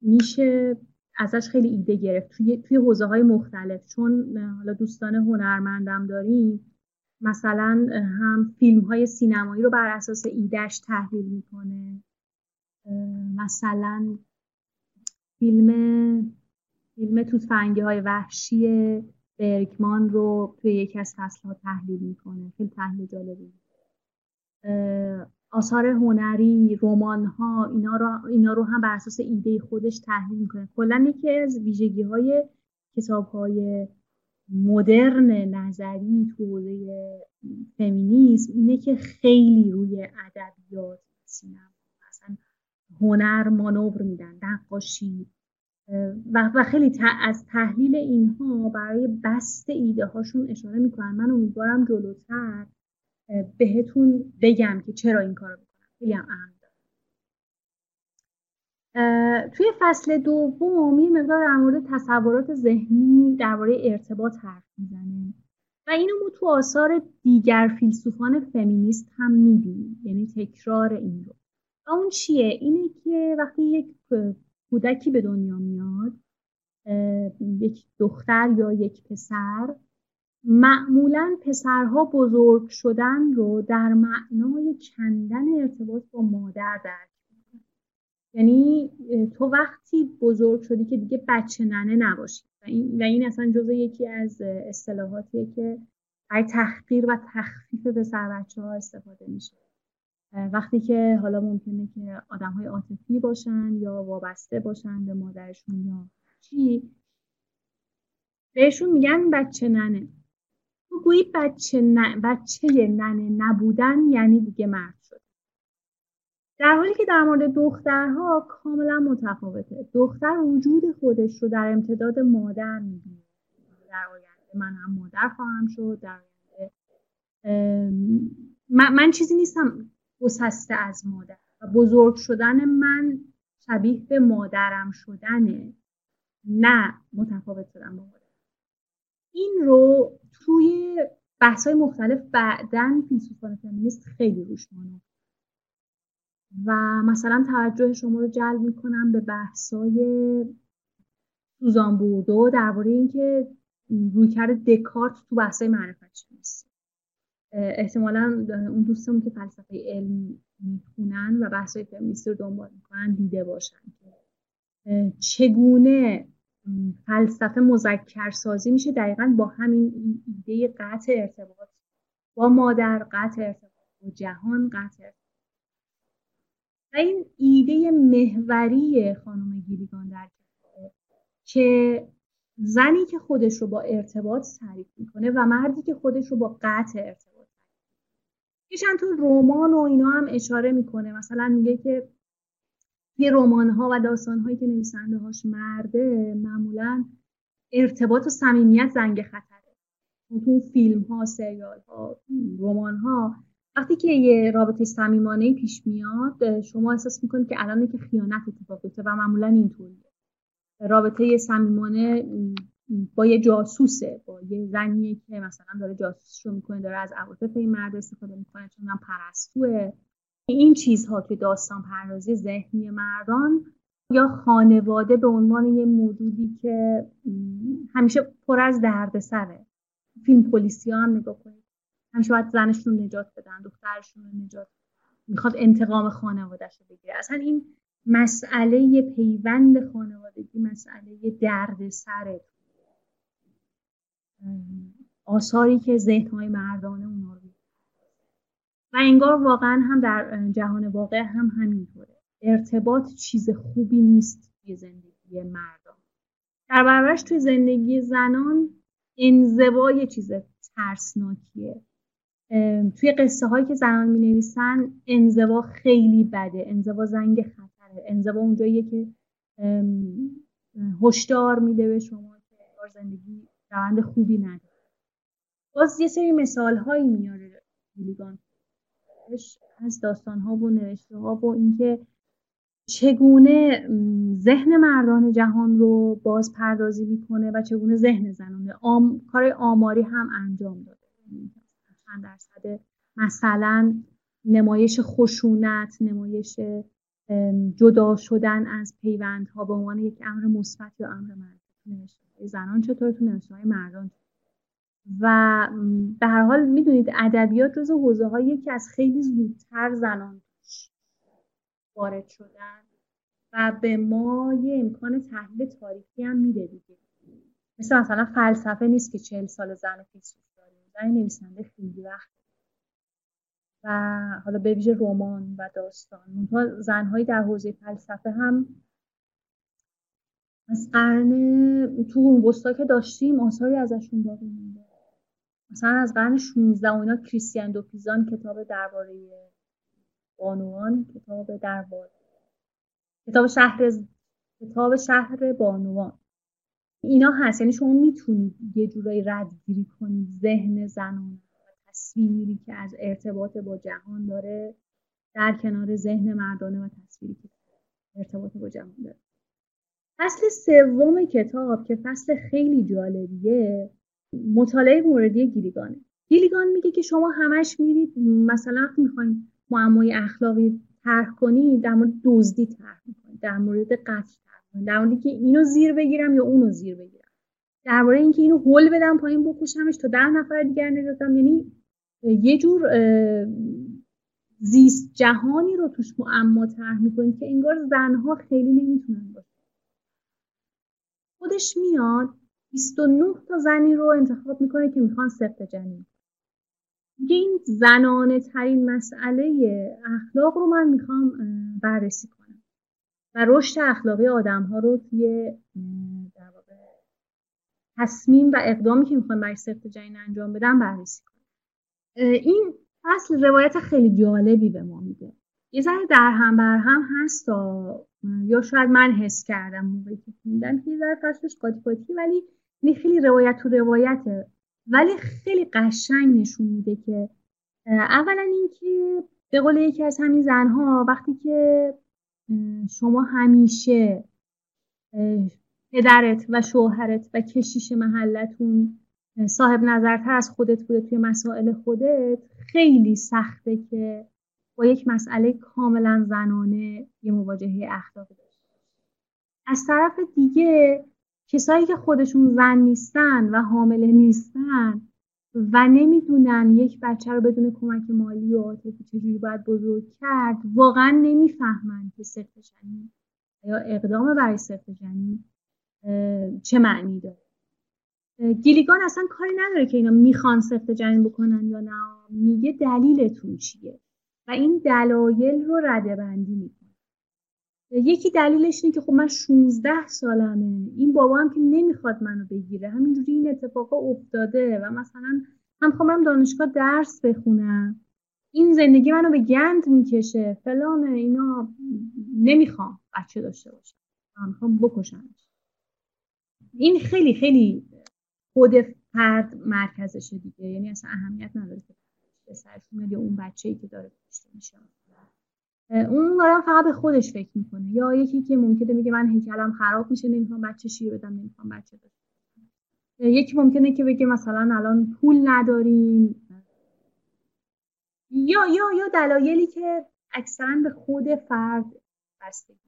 میشه ازش خیلی ایده گرفت. توی توی حوزه های مختلف. چون حالا دوستان هنرمندم داریم مثلا هم فیلم های سینمایی رو بر اساس ایدهش تحلیل می‌کنه. مثلا فیلم فیلم توتفنگی های وحشی برگمان رو توی یکی از فصل ها تحلیل می‌کنه. خیلی تحلیل جالبی. آثار هنری رمان ها اینا رو, اینا رو هم بر اساس ایده خودش تحلیل می‌کنه. کلا یکی از ویژگی های کتاب های مدرن نظری تو فمینیسم اینه که خیلی روی ادبیات سینما مثلا هنر مانور میدن نقاشی و, و خیلی از تحلیل اینها برای بست ایده هاشون اشاره می‌کنن. من امیدوارم جلوتر بهتون بگم که چرا این کارو می‌کنم. خیلی هم اهم توی فصل دوم یه مقدار در مورد تصورات ذهنی درباره ارتباط حرف می‌زنه. و اینو ما تو آثار دیگر فیلسوفان فمینیست هم می‌بینیم. یعنی تکرار این رو. و اون چیه؟ اینه که وقتی یک کودکی به دنیا میاد یک دختر یا یک پسر معمولا پسرها بزرگ شدن رو در معنای کندن ارتباط با مادر درک یعنی تو وقتی بزرگ شدی که دیگه بچه ننه نباشی. و این, و این اصلا جزء یکی از اصطلاحاتیه که برای تحقیر و تخفیف پسر بچه ها استفاده میشه. وقتی که حالا ممکنه که آدم های عاطفی باشن یا وابسته باشن به مادرشون یا چی بهشون میگن بچه ننه. تو گویی بچه, بچه ننه نبودن یعنی دیگه مرد شد در حالی که در مورد دخترها کاملا متفاوته. دختر وجود خودش رو در امتداد مادر می‌بینه. در آینده من هم مادر خواهم شد. در آینده من, من چیزی نیستم گسسته از مادر. و بزرگ شدن من شبیه به مادرم شدنه. نه متفاوت شدن با این رو توی بحث های مختلف بعدا فیلسوفان فمینیست خیلی روش مانو. و مثلا توجه شما رو جلب می‌کنم به بحثای سوزان بوردو درباره اینکه رویکرد دکارت تو بحثای معرفت شناسی. احتمالا اون دوستمون که فلسفه علم می‌خونن و بحثای فمینیستی رو دنبال می‌کنن دیده باشن که چگونه فلسفه مذکر سازی میشه دقیقا با همین ایده قطع ارتباط با مادر قطع ارتباط با جهان قطع و این ایده محوری خانم گیلیگان در که زنی که خودش رو با ارتباط تعریف می‌کنه و مردی که خودش رو با قطع ارتباط یه چند رمان و اینا هم اشاره می‌کنه. مثلا میگه که توی رمان ها و داستان هایی که نویسنده هاش مرده معمولا ارتباط و صمیمیت زنگ خطره. تو فیلم ها سریال ها رمان ها وقتی که یه رابطه صمیمانه پیش میاد شما احساس می‌کنید که الان که خیانت اتفاق بیفته و معمولا اینطوریه. رابطه صمیمانه با یه جاسوسه با یه زنیه که مثلا داره جاسوسش رو می‌کنه داره از عواطف این مرد استفاده می‌کنه چون هم پرستوه. این چیزها که داستان پردازی ذهنی مردان یا خانواده به عنوان یه موجودی که همیشه پر از دردسره. فیلم پلیسی هم نگاه کنید. همیشه باید زنشون نجات بدن دخترشون رو نجات می‌خواد انتقام خانوادهش رو بگیره. اصلا این مسئله پیوند خانوادگی مسئله درد سره آثاری که ذهنهای مردانه اونا رو انگار واقعا هم در جهان واقع هم همینطوره. ارتباط چیز خوبی نیست توی زندگی مردان در برابرش توی زندگی زنان انزوا یه چیز ترسناکیه. توی قصه هایی که زنان می نویسن انزوا خیلی بده. انزوا زنگ خطره. انزوا اونجاییه که هشدار میده به شما که زندگی روند خوبی نداره. باز یه سری مثال هایی میاره میلیگان از داستان ها و نوشته ها و اینکه چگونه ذهن مردان جهان رو باز پردازی می‌کنه و چگونه ذهن زنانه. آم، کار آماری هم انجام داده. چند درصد مثلا نمایش خشونت نمایش جدا شدن از پیوندها به عنوان یک امر مثبت یا امر منفی زنان چطور؟ تو نوشته های مردان و به هر حال می‌دونید ادبیات جز حوزه هایی که از خیلی زودتر زنان وارد شدن و به ما یه امکان تحلیل تاریخی هم میده دیگه. مثل مثلا فلسفه نیست که چهل سال زن فیلسوف داریم. زن نویسنده خیلی وقت. و حالا به ویژه رمان و داستان. منتها زنهایی در حوزه فلسفه هم از قرن تو قرون که داشتیم آثاری ازشون باقی مونده. مثلا از قرن 16 اینا کریستیان دوپیزان کتاب درباره بانوان کتاب درباره کتاب شهر کتاب شهر بانوان. اینا هست. یعنی شما می‌تونید یه جورایی ردگیری کنید ذهن زنان و تصویری که از ارتباط با جهان داره در کنار ذهن مردانه و تصویری که ارتباط با جهان داره. فصل سوم کتاب که فصل خیلی جالبیه مطالعه موردی گیلیگانه. گیلیگان میگه که شما همش میرید مثلا وقتی می‌خواین معمای اخلاقی طرح کنید در مورد دزدی طرح می‌کنید در مورد قتل طرح در مورد که اینو زیر بگیرم یا اونو زیر بگیرم. در مورد اینکه اینو هول بدم پایین بکشمش تا ده نفر دیگر نجاتم. یعنی یه جور زیست جهانی رو توش معما طرح می‌کنید که انگار زنها خیلی نمی‌تونن باشه. خودش میاد 29 تا زنی رو انتخاب می‌کنه که می‌خوان سفت جنین. میگه این زنانه ترین مسئله اخلاق رو من می‌خوام بررسی کنم. و رشد اخلاقی آدم ها رو توی در واقع تصمیم و اقدامی که می‌خوان برای سفت جنین انجام بدن بررسی کنم. این فصل روایت خیلی جالبی به ما میده. یه ذره در هم بر هم هست یا شاید من حس کردم موقعی که خوندم که ذره فصلش قاطی قاطی ولی خیلی روایت تو روایته. ولی خیلی قشنگ نشون میده که اولا اینکه به قول یکی از همین زنها وقتی که شما همیشه پدرت و شوهرت و کشیش محلتون صاحب نظرتر از خودت بوده توی مسائل خودت خیلی سخته که با یک مسئله کاملا زنانه یه مواجهه اخلاقی داشته از طرف دیگه کسایی که خودشون زن نیستن و حامله نیستن و نمی‌دونن یک بچه رو بدون کمک مالی و عاطفی چجوری باید بزرگ کرد واقعا نمی‌فهمن که سخت جنین یا اقدام برای سخت جنین چه معنی داره. گیلیگان اصلا کاری نداره که اینا می‌خوان سفت جنین بکنن یا نه. میگه دلیلتون چیه؟ و این دلایل رو رده بندی می‌کنه. یکی دلیلش اینه که خب من 16 سالمه. این بابا هم که نمی‌خواد منو بگیره. همینجوری این اتفاق افتاده و مثلا هم خواهم دانشگاه درس بخونم. این زندگی منو به گند می‌کشه. فلان اینا. نمی‌خوام بچه داشته باشم. من می‌خوام بکشمش. این خیلی خیلی خود فرد مرکزشه دیگه. یعنی اصلا اهمیت نداره که پسرشون یا اون بچه‌ای که داره کشته میشه. اون آدم فقط به خودش فکر می‌کنه. یا یکی که ممکنه میگه من هیکلم خراب میشه نمی‌خوام بچه شیر بدم نمی‌خوام بچه بدم یکی ممکنه که بگه مثلا الان پول نداریم. یا یا یا دلایلی که اکثرا به خود فرد بستگی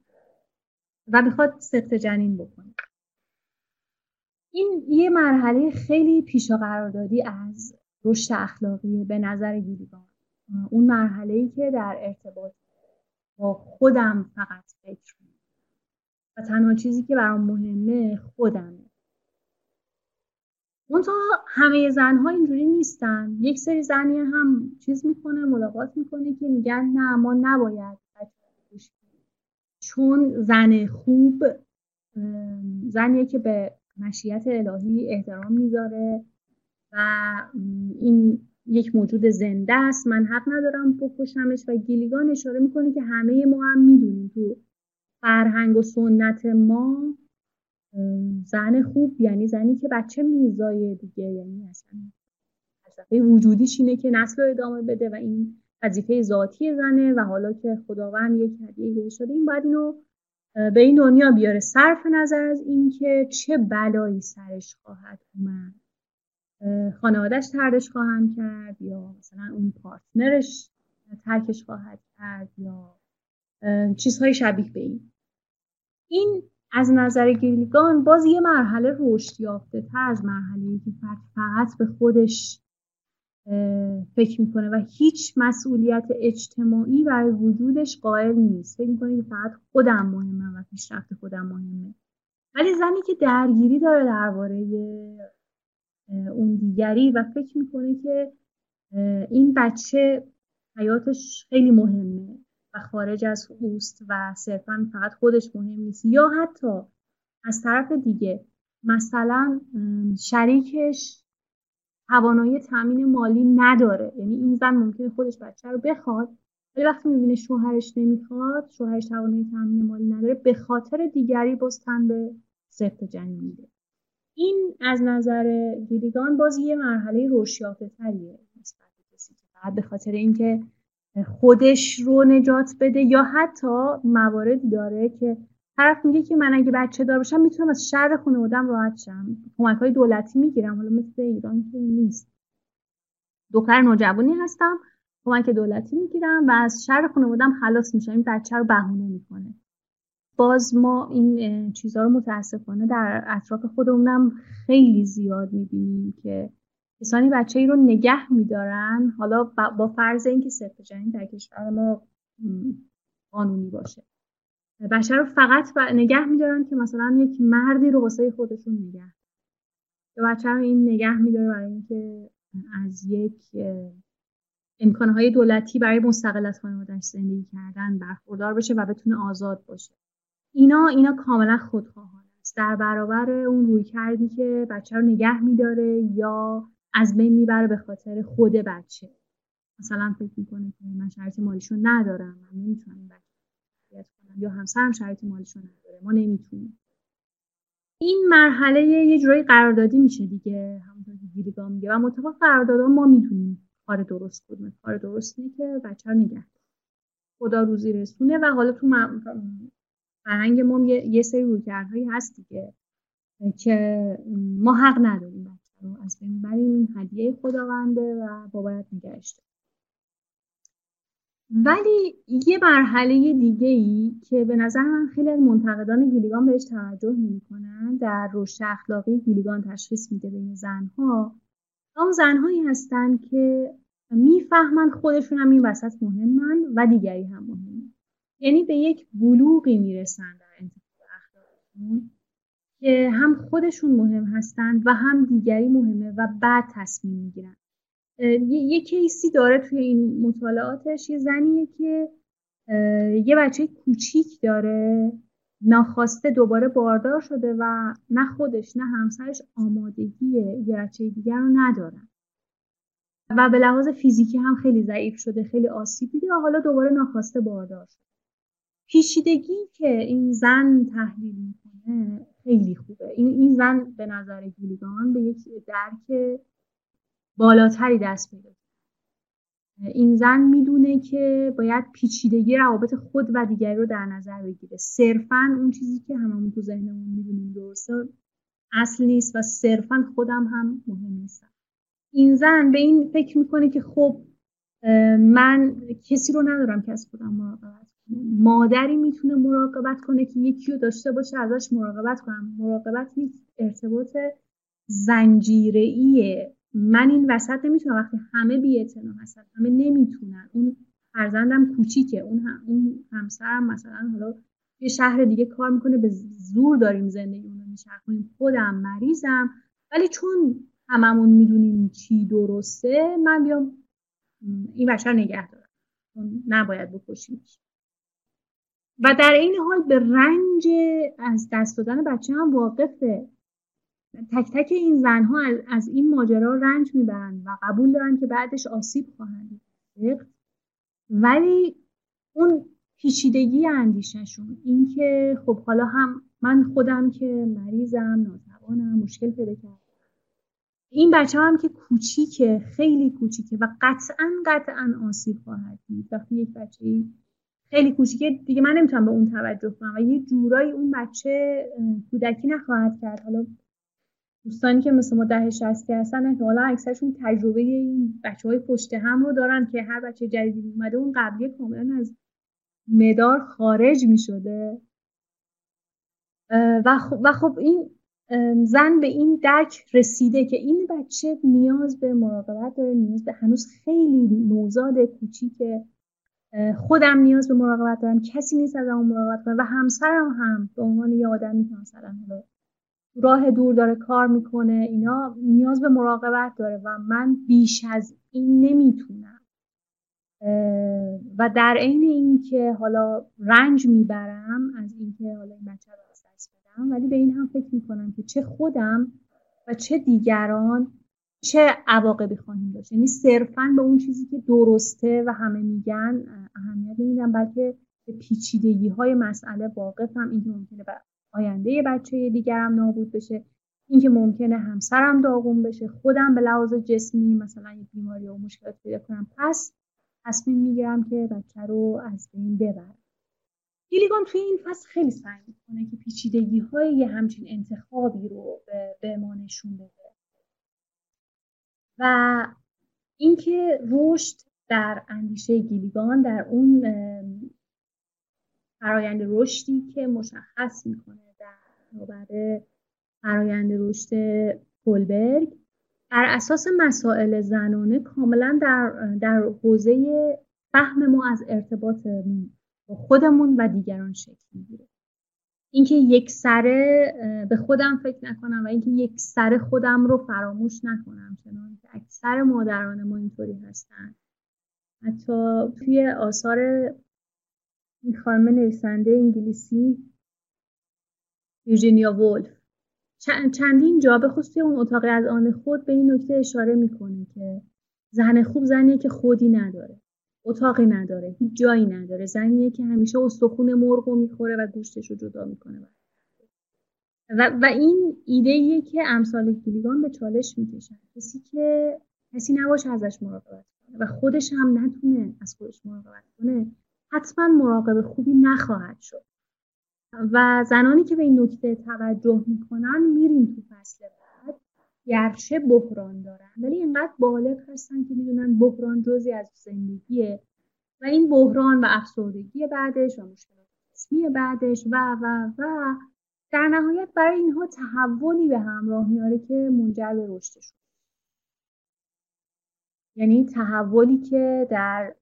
و می‌خواد سخت جنین بکنه. این یه مرحله خیلی پیشا قراردادی از رشد اخلاقی به نظر گیلیگان اون مرحله ای که در ارتباط با خودم فقط فکر و تنها چیزی که برام مهمه خودمه. تا همه زنها اینجوری نیستن. یک سری زنی هم چیز می‌کنه ملاقات می‌کنه که میگن نه ما نباید چون زن خوب زنیه که به مشیت الهی احترام می‌ذاره و این یک موجود زنده است. من حق ندارم بکشمش و گیلیگان اشاره می‌کنه که همه ما هم می‌دونیم تو فرهنگ و سنت ما زن خوب یعنی زنی که بچه میزایه دیگه. یعنی اصلا فلسفه وجودیش اینه که نسل رو ادامه بده و این وظیفه ذاتی زنه و حالا که خداوند یک هدیه شده این باید اینو به این دنیا بیاره. صرف نظر از اینکه چه بلایی سرش خواهد اومد. خانوادهش تردش خواهند کرد یا مثلا اون پارتنرش ترکش خواهد کرد یا چیزهای شبیه به این. این از نظر گیلگان باز یه مرحله رشد یافته تر از مرحله که فرد فقط به خودش فکر می‌کنه و هیچ مسئولیت اجتماعی برای وجودش قائل نیست. فکر می‌کنه که فقط خودم مهمه و پیشرفت خودم مهمه. ولی زنی که درگیری داره درباره اون دیگری و فکر می‌کنه که این بچه حیاتش خیلی مهمه و خارج از اوست و صرفا فقط خودش مهم نیست. یا حتی از طرف دیگه مثلا شریکش توانایی تامین مالی نداره. یعنی این زن ممکنه خودش بچه رو بخواد ولی وقتی می‌بینه شوهرش نمی‌خواد شوهرش توانایی تامین مالی نداره به خاطر دیگری باز به سفت جنین میده. این از نظر گیریگان باز یه مرحله روشیافته تریه نسبت فقط به خاطر اینکه خودش رو نجات بده یا حتی مواردی داره که طرف میگه که من اگه بچه دار باشم می‌تونم از شر خانوادم راحت شم. کمک های دولتی می‌گیرم. حالا مثل ایران که نیست. دختر نوجوانی هستم کمک دولتی می‌گیرم و از شر خانوادم خلاص میشم. این بچه رو بهونه می‌کنه. باز ما این چیزها رو متاسفانه در اطراف خودمونم خیلی زیاد می‌بینیم که کسانی بچه ای رو نگه میدارن حالا با فرض اینکه صرف جنین در کشور ما قانونی باشه. بچه رو فقط نگه میدارن که مثلا یک مردی رو واسه خودشون نگه یا بچه رو این نگه میداره برای اینکه از یک امکانهای دولتی برای مستقل از خانوادش زندگی کردن برخوردار بشه و بتونه آزاد باشه. اینا اینا کاملا خودخواهانه است. در برابر اون روی کردی که بچه رو نگه میداره یا از بین می‌بره به خاطر خود بچه. مثلا فکر می‌کنه که من شرط مالیشو ندارم من نمی‌تونم بچه کنم یا همسرم شرط مالیشو نداره ما نمی‌تونیم. این مرحله یه جورایی قراردادی میشه دیگه همونطور که گیریگاه میگه. و متفق قراردادها ما می‌دونیم کار درست کدومه کار درست که بچه رو نگه خدا روزی رسونه و حالا تو فرهنگ ما یه, یه سری رویکردهایی هست دیگه که ما حق نداریم بچه رو از بین بریم. این هدیه خداونده و باید نگهش ولی یه مرحله دیگه ای که به نظر من خیلی منتقدان گیلیگان بهش توجه نمی‌کنن در رشد اخلاقی گیلیگان تشخیص میده بین زنها. اون زنهایی هستن که می‌فهمن خودشون هم این وسط مهمن و دیگری هم مهمن. یعنی به یک بلوغی می‌رسن در انتخاب اخلاقشون که هم خودشون مهم هستند و هم دیگری مهمه و بعد تصمیم می‌گیرن. یه کیسی داره توی این مطالعاتش. یه زنیه که یه بچه کوچیک داره ناخواسته دوباره باردار شده و نه خودش نه همسرش آمادگی یه بچه دیگر رو ندارن. و به لحاظ فیزیکی هم خیلی ضعیف شده خیلی آسیب دیده و حالا دوباره ناخواسته باردار شده. پیشیدگی که این زن تحلیل می‌کنه خیلی خوبه. این, این زن به نظر گیلیگان به یک درک بالاتری دست پیدا این زن می‌دونه که باید پیچیدگی روابط خود و دیگری رو در نظر بگیره. صرفا اون چیزی که هممون تو ذهنمون می‌دونیم درسته اصل نیست و صرفا خودم هم مهم نیستم. این زن به این فکر می‌کنه که خب من کسی رو ندارم که از خودم مراقبت مادری می‌تونه مراقبت کنه که یکی رو داشته باشه ازش مراقبت کنم. مراقبت نیست ارتباط زنجیره من این وسط نمی‌تونم وقتی همه بی هستن همه نمی‌تونن. اون فرزندم کوچیکه اون, هم، اون همسرم مثلا حالا یه شهر دیگه کار می‌کنه به زور داریم زندگی رو خودم مریضم. ولی چون هممون می‌دونیم چی درسته من بیام این رو نگه دارم. نباید بکشیمش. و در این حال به رنج از دست دادن بچه هم واقفه. تک تک این زنها از این ماجرا رنج می‌برن و قبول دارن که بعدش آسیب خواهند ولی اون پیچیدگی اندیششون اینکه خب حالا هم من خودم که مریضم ناتوانم مشکل پیدا کردم. این بچه هم که کوچیکه خیلی کوچیکه و قطعا قطعا آسیب خواهد دید. وقتی یک بچه خیلی کوچیکه. دیگه من نمی‌تونم به اون توجه کنم. و یه جورایی اون بچه کودکی نخواهد کرد. حالا دوستانی که مثل ما ده شستی هستن احتمالا اکثرشون تجربه این بچه های پشت هم رو دارن که هر بچه جدیدی اومده اون قبلی کاملا از مدار خارج می شده و خب, و خب این زن به این درک رسیده که این بچه نیاز به مراقبت داره نیاز به هنوز خیلی نوزاد کوچیکه. خودم نیاز به مراقبت دارم کسی نیست از اون مراقبت کنه و همسرم هم به عنوان یه آدمی که مثلا راه دور داره کار می‌کنه اینا نیاز به مراقبت داره و من بیش از این نمی‌تونم. و در عین اینکه حالا رنج می‌برم از اینکه حالا این بچه رو از دست بدم ولی به این هم فکر می‌کنم که چه خودم و چه دیگران چه عواقبی خواهیم داشت. یعنی صرفا به اون چیزی که درسته و همه میگن اهمیت نمیدم بلکه به پیچیدگی های مسئله واقفم اینکه ممکنه آینده بچه دیگرم نابود بشه. اینکه ممکنه همسرم داغون بشه. خودم به لحاظ جسمی مثلا یه بیماری و مشکلات پیدا کنم. پس تصمیم می‌گیرم که بچه رو از بین ببرم. گیلیگان توی این فصل خیلی سعی می‌کنه که پیچیدگی های یه همچین انتخابی رو به, به ما نشون بده. و اینکه رشد در اندیشه گیلیگان در اون فرایند رشدی که مشخص می‌کنه در برابر فرایند رشد پولبرگ بر اساس مسائل زنانه کاملا در, در حوزه فهم ما از ارتباطمون با خودمون و دیگران شکل می‌گیره. اینکه یک سره به خودم فکر نکنم و اینکه یک سره خودم رو فراموش نکنم چنان که اکثر مادران ما اینطوری هستن. حتی توی آثار این خانم نویسنده انگلیسی ویرجینیا وولف. چندین جا به خصوص اون اتاق از آن خود به این نکته اشاره می‌کنه که زن خوب زنیه که خودی نداره. اتاقی نداره هیچ جایی نداره. زنیه که همیشه استخون مرغ رو می‌خوره و گوشتش رو جدا می‌کنه. و, و این ایده که امثال گیلیگان به چالش می‌کشن. کسی که کسی نباشه ازش مراقبت کنه و خودش هم نتونه از خودش مراقبت کنه حتما مراقب خوبی نخواهد شد. و زنانی که به این نکته توجه می‌کنن میریم تو فصل گرچه بحران دارن ولی اینقدر بالغ هستن که می‌دونن بحران جزی از زندگیه و این بحران و افسردگی بعدش و مشکلات جسمی بعدش و و و در نهایت برای اینها تحولی به همراه میاره که منجر به رشدشون یعنی تحولی که در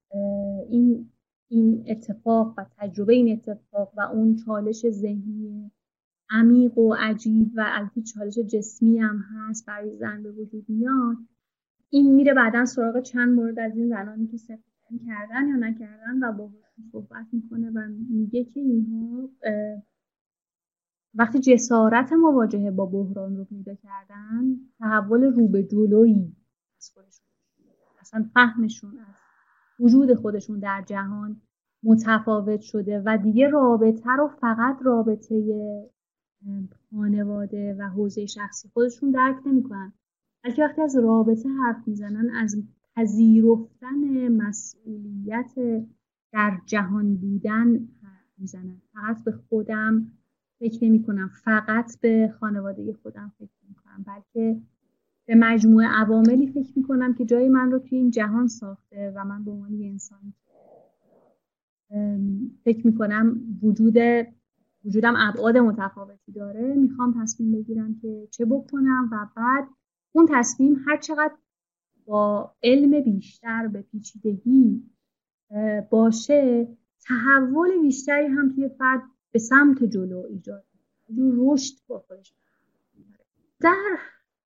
این این اتفاق و تجربه این اتفاق و اون چالش ذهنی عمیق و عجیب و البته چالش جسمی هم هست برای زن به وجود میاد این میره بعدا سراغ چند مورد از این زنانی که سفر کردن یا نکردن و با صحبت می‌کنه و میگه که اینها وقتی جسارت مواجهه با بحران رو پیدا کردن تحول رو به جلویی از خودشون اصلا فهمشون از وجود خودشون در جهان متفاوت شده و دیگه رابطه رو فقط رابطه خانواده و حوزه شخصی خودشون درک نمی‌کنن. بلکه وقتی از رابطه حرف می‌زنن از پذیرفتن مسئولیت در جهان بودن حرف می‌زنن. فقط به خودم فکر نمی کنم فقط به خانواده خودم فکر نمی کنم بلکه به مجموعه عواملی فکر می کنم که جای من رو توی این جهان ساخته و من به عنوان یه انسان فکر می کنم وجود وجودم ابعاد متفاوتی داره می‌خوام تصمیم بگیرم که چه بکنم و بعد اون تصمیم هر چقدر با علم بیشتر به پیچیدگی باشه تحول بیشتری هم توی فرد به سمت جلو ایجاد رشد با خودش در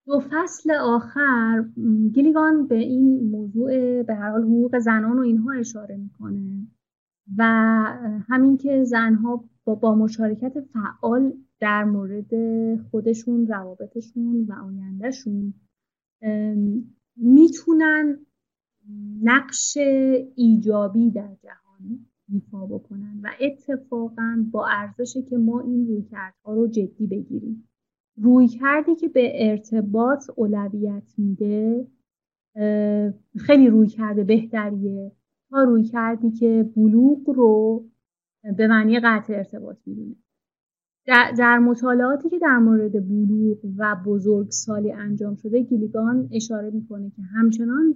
دو فصل آخر گیلیگان به این موضوع به هر حال حقوق زنان و اینها اشاره می‌کنه. و همین که زنها با, با مشارکت فعال در مورد خودشون روابطشون و آیندهشون می‌تونن نقش ایجابی در جهان ایفا بکنن و اتفاقا با ارزشه که ما این رویکردها رو جدی بگیریم. روی کردی که به ارتباط اولویت میده خیلی روی کرده بهتریه. تا روی کردی که بلوغ رو به معنی قطع ارتباط می‌دونه. در, در مطالعاتی که در مورد بلوغ و بزرگسالی انجام شده گیلیگان اشاره می‌کنه که همچنان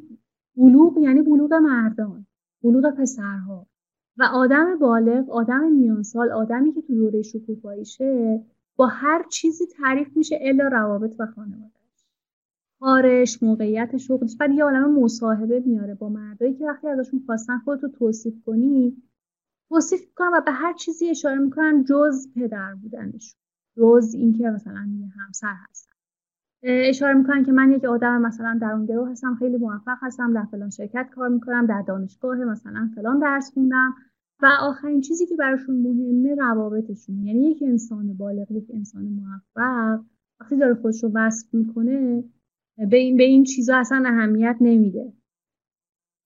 بلوغ یعنی بلوغ مردان بلوغ پسرها و آدم بالغ آدم میانسال آدمی که تو دوره شکوفاییشه با هر چیزی تعریف میشه الا روابط و خانواده. کارش موقعیت شغلش بعد یه عالم مصاحبه میاره با مردایی که وقتی ازشون خواستن خودتو توصیف کنی توصیف می‌کنن و به هر چیزی اشاره می‌کنن جز پدر بودنش جز اینکه مثلا یه همسر هستن. اشاره می‌کنن که من یک آدم مثلا در اون گروه هستم خیلی موفق هستم در فلان شرکت کار می‌کنم در دانشگاه مثلا فلان درس خوندم و آخرین چیزی که براشون مهمه روابطشون. یعنی یک انسان بالغ یک انسان موفق وقتی داره خودش رو وصف می‌کنه به این, به این چیزا اصلا اهمیت نمیده.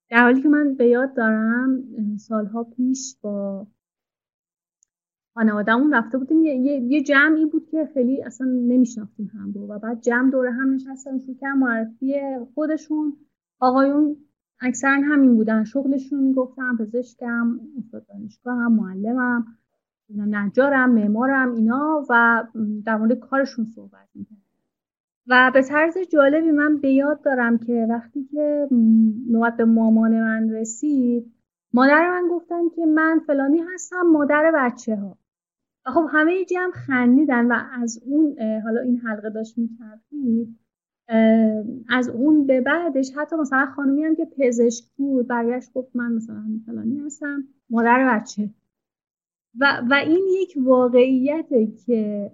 در حالی که من به یاد دارم سالها پیش با خانوادهمون رفته بودیم یه،, یه،, جمعی بود که خیلی اصلا نمیشناختیم هم بود و بعد جمع دوره هم نشستن شروع کردن معرفی خودشون. آقایون اکثرا همین بودن شغلشون می‌گفتم پزشکم استاد دانشگاه هم معلمم نجارم معمارم اینا و در مورد کارشون صحبت می‌کنم و به طرز جالبی من به یاد دارم که وقتی که نوبت به مامان من رسید مادر من گفتن که من فلانی هستم مادر بچه ها خب همه جمع خندیدن و از اون حالا این حلقه داشت می‌کردید از اون به بعدش حتی مثلا خانومی هم که پزشک بود برگشت گفت من مثلا فلانی هستم مادر بچه. و, و این یک واقعیته که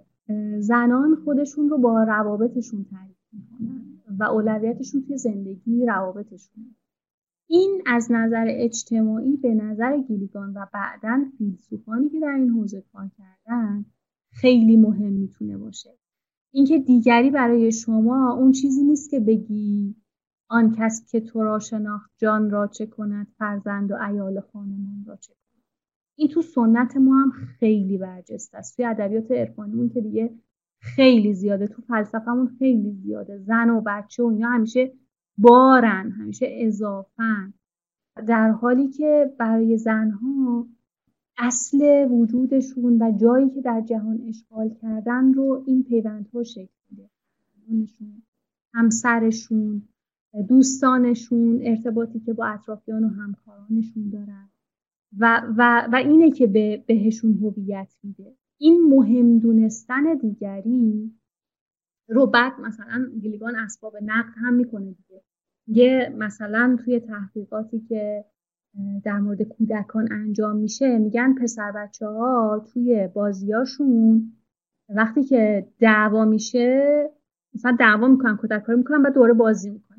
زنان خودشون رو با روابطشون تعریف می‌کنن و اولویتشون توی زندگی روابطشون. این از نظر اجتماعی به نظر گیلیگان و بعدا فیلسوفانی که در این حوزه کار کردن خیلی مهم می‌تونه باشه. اینکه دیگری برای شما اون چیزی نیست که بگی آن کس که تو را شناخت جان را چه کند فرزند و ایال خانمان را چه کند. این تو سنت ما هم خیلی برجسته است. توی ادبیات عرفانیمون که دیگه خیلی زیاده تو فلسفهمون خیلی زیاده. زن و بچه و اینا همیشه بارن همیشه اضافن. در حالی که برای زنها اصل وجودشون و جایی که در جهان اشغال کردن رو این پیوندها شکل میده. همسرشون دوستانشون ارتباطی که با اطرافیان و همکارانشون دارن. و, و, و اینه که به بهشون هویت میده. این مهم دونستن دیگری رو بعد مثلا گلیگان اسباب نقد هم می‌کنه دیگه. یه مثلا توی تحقیقاتی که در مورد کودکان انجام میشه میگن پسر بچه ها توی بازیاشون وقتی که دعوا میشه مثلا دعوا می‌کنن کودکاری می‌کنن و دوره بازی می‌کنن.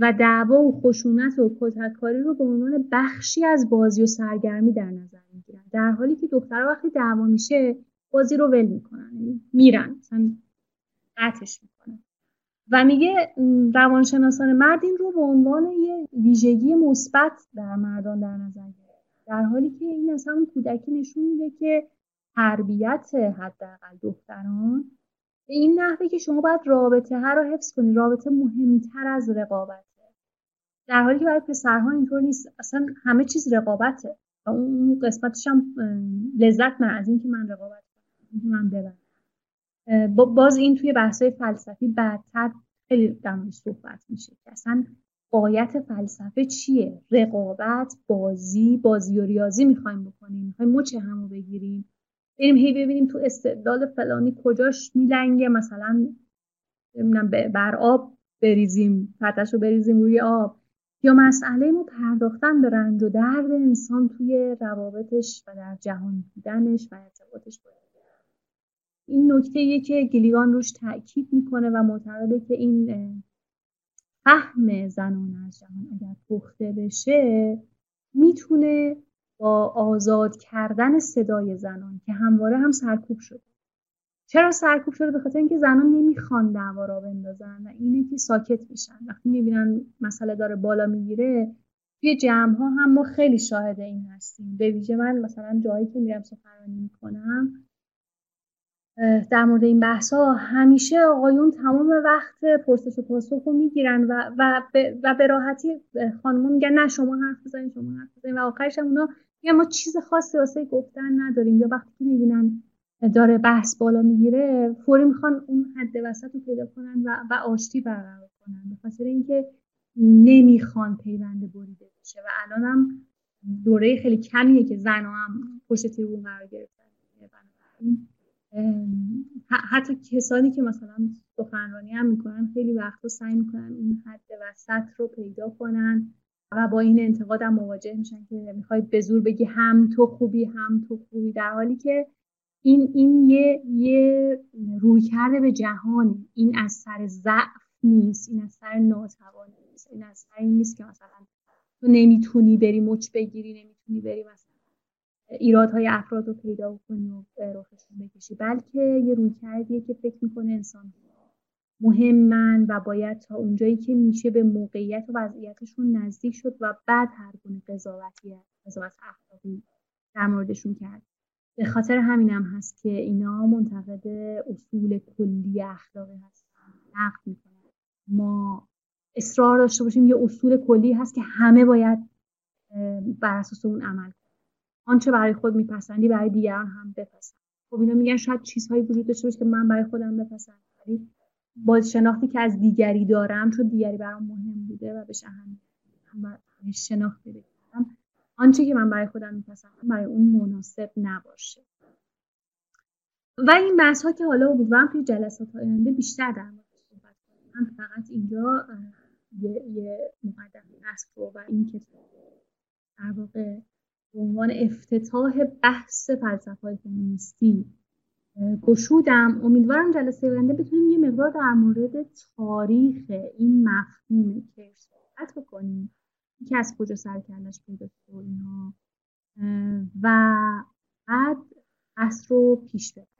و دعوا و خشونت و کودکاری رو به عنوان بخشی از بازی و سرگرمی در نظر می‌گیرن. در حالی که دخترها وقتی دعوا میشه بازی رو ول می‌کنن یعنی میرن مثلا قطعش می‌کنن. و میگه روانشناسان مرد این رو به عنوان یه ویژگی مثبت در مردان در نظر گرفت در حالی که این اصلا اون کودکی نشون میده که تربیت حداقل دختران به این نحوه که شما باید رابطه ها رو حفظ کنید رابطه مهمتر از رقابته در حالی که برای پسرها اینطور نیست اصلا همه چیز رقابته. و اون قسمتش هم لذت من از اینکه من رقابت کنم من ببرم باز این توی بحثای فلسفی بعدتر خیلی در صحبت میشه که اصلا قایت فلسفه چیه؟ رقابت بازی بازی و ریاضی می‌خوایم بکنیم. می‌خوایم مچ همو بگیریم. بریم هی ببینیم تو استدلال فلانی کجاش میلنگه. مثلا بر آب بریزیم پتش رو بریزیم روی آب. یا مسئله ما پرداختن به رنج و درد انسان توی روابطش و در جهان بودنش و ارتباطش با این. نکته که گلیگان روش تاکید می‌کنه و معتقده که این فهم زنان از جهان اگر پخته بشه می‌تونه با آزاد کردن صدای زنان که همواره هم سرکوب شده. چرا سرکوب شده؟ به خاطر اینکه زنان نمی‌خوان دعوا را بندازن و اینه که ساکت میشن وقتی می‌بینن مسئله داره بالا می‌گیره توی جمع ها هم ما خیلی شاهد این هستیم. به ویژه من مثلا جایی که میرم سخنرانی می‌کنم در مورد این بحث ها همیشه آقایون تمام وقت پرسش و پاسخ رو می‌گیرن و و به, و به راحتی خانمون میگن نه شما حرف بزنید شما حرف بزنید و آخرش هم اونا میگن ما چیز خاصی واسه گفتن نداریم. یا وقتی می‌بینن داره بحث بالا می‌گیره فوری می‌خوان اون حد وسط رو پیدا کنن و, و آشتی برقرار کنن. به خاطر اینکه نمی‌خوان پیوند بریده بشه. و الان هم دوره خیلی کمیه که زن هم پشت تیرون قرار گرفتن. حتی کسانی که مثلا سخنرانی هم می‌کنن خیلی وقتا سعی می‌کنن این حد وسط رو پیدا کنن و با این انتقاد هم مواجه میشن که می‌خوای به زور بگی هم تو خوبی هم تو خوبی. در حالی که این این یه یه روی کرده به جهانه. این از سر ضعف نیست این از سر ناتوانی نیست این از سر این نیست که مثلا تو نمی‌تونی بری مچ بگیری نمی‌تونی بری مثلا ایرادهای افراد رو پیدا کنی و رخشون بکشی. بلکه یه روی کردیه که فکر می‌کنه انسان مهمن و باید تا اونجایی که میشه به موقعیت و وضعیتشون نزدیک شد و بعد هر گونه قضاوتی قضاوت اخلاقی در موردشون کرد. به خاطر همینم هست که اینا منتقد اصول کلی اخلاقی هستن نقد می‌کنن. ما اصرار داشته باشیم یه اصول کلی هست که همه باید بر اساس اون عمل آنچه برای خود میپسندی برای دیگران هم بپسند. خب اینا میگن شاید چیزهایی وجود داشته باشه که من برای خودم بپسندم ولی با شناختی که از دیگری دارم چون دیگری برام مهم بوده و بهش اهمیت شناخت کردم آنچه که من برای خودم میپسندم برای اون مناسب نباشه. و این بحث ها که حالا امیدوارم توی جلسات آینده بیشتر در مورد صحبت کنم من فقط اینجا یه, یه مقدمه بحث رو و این کتاب در واقع به عنوان افتتاح بحث فلسفه های فمینیستی گشودم. امیدوارم جلسه آینده بتونیم یه مقدار در مورد تاریخ این مفهوم که صحبت بکنیم. که از کجا سرکلش پیدا شد اینها. و بعد بحث رو پیش ببریم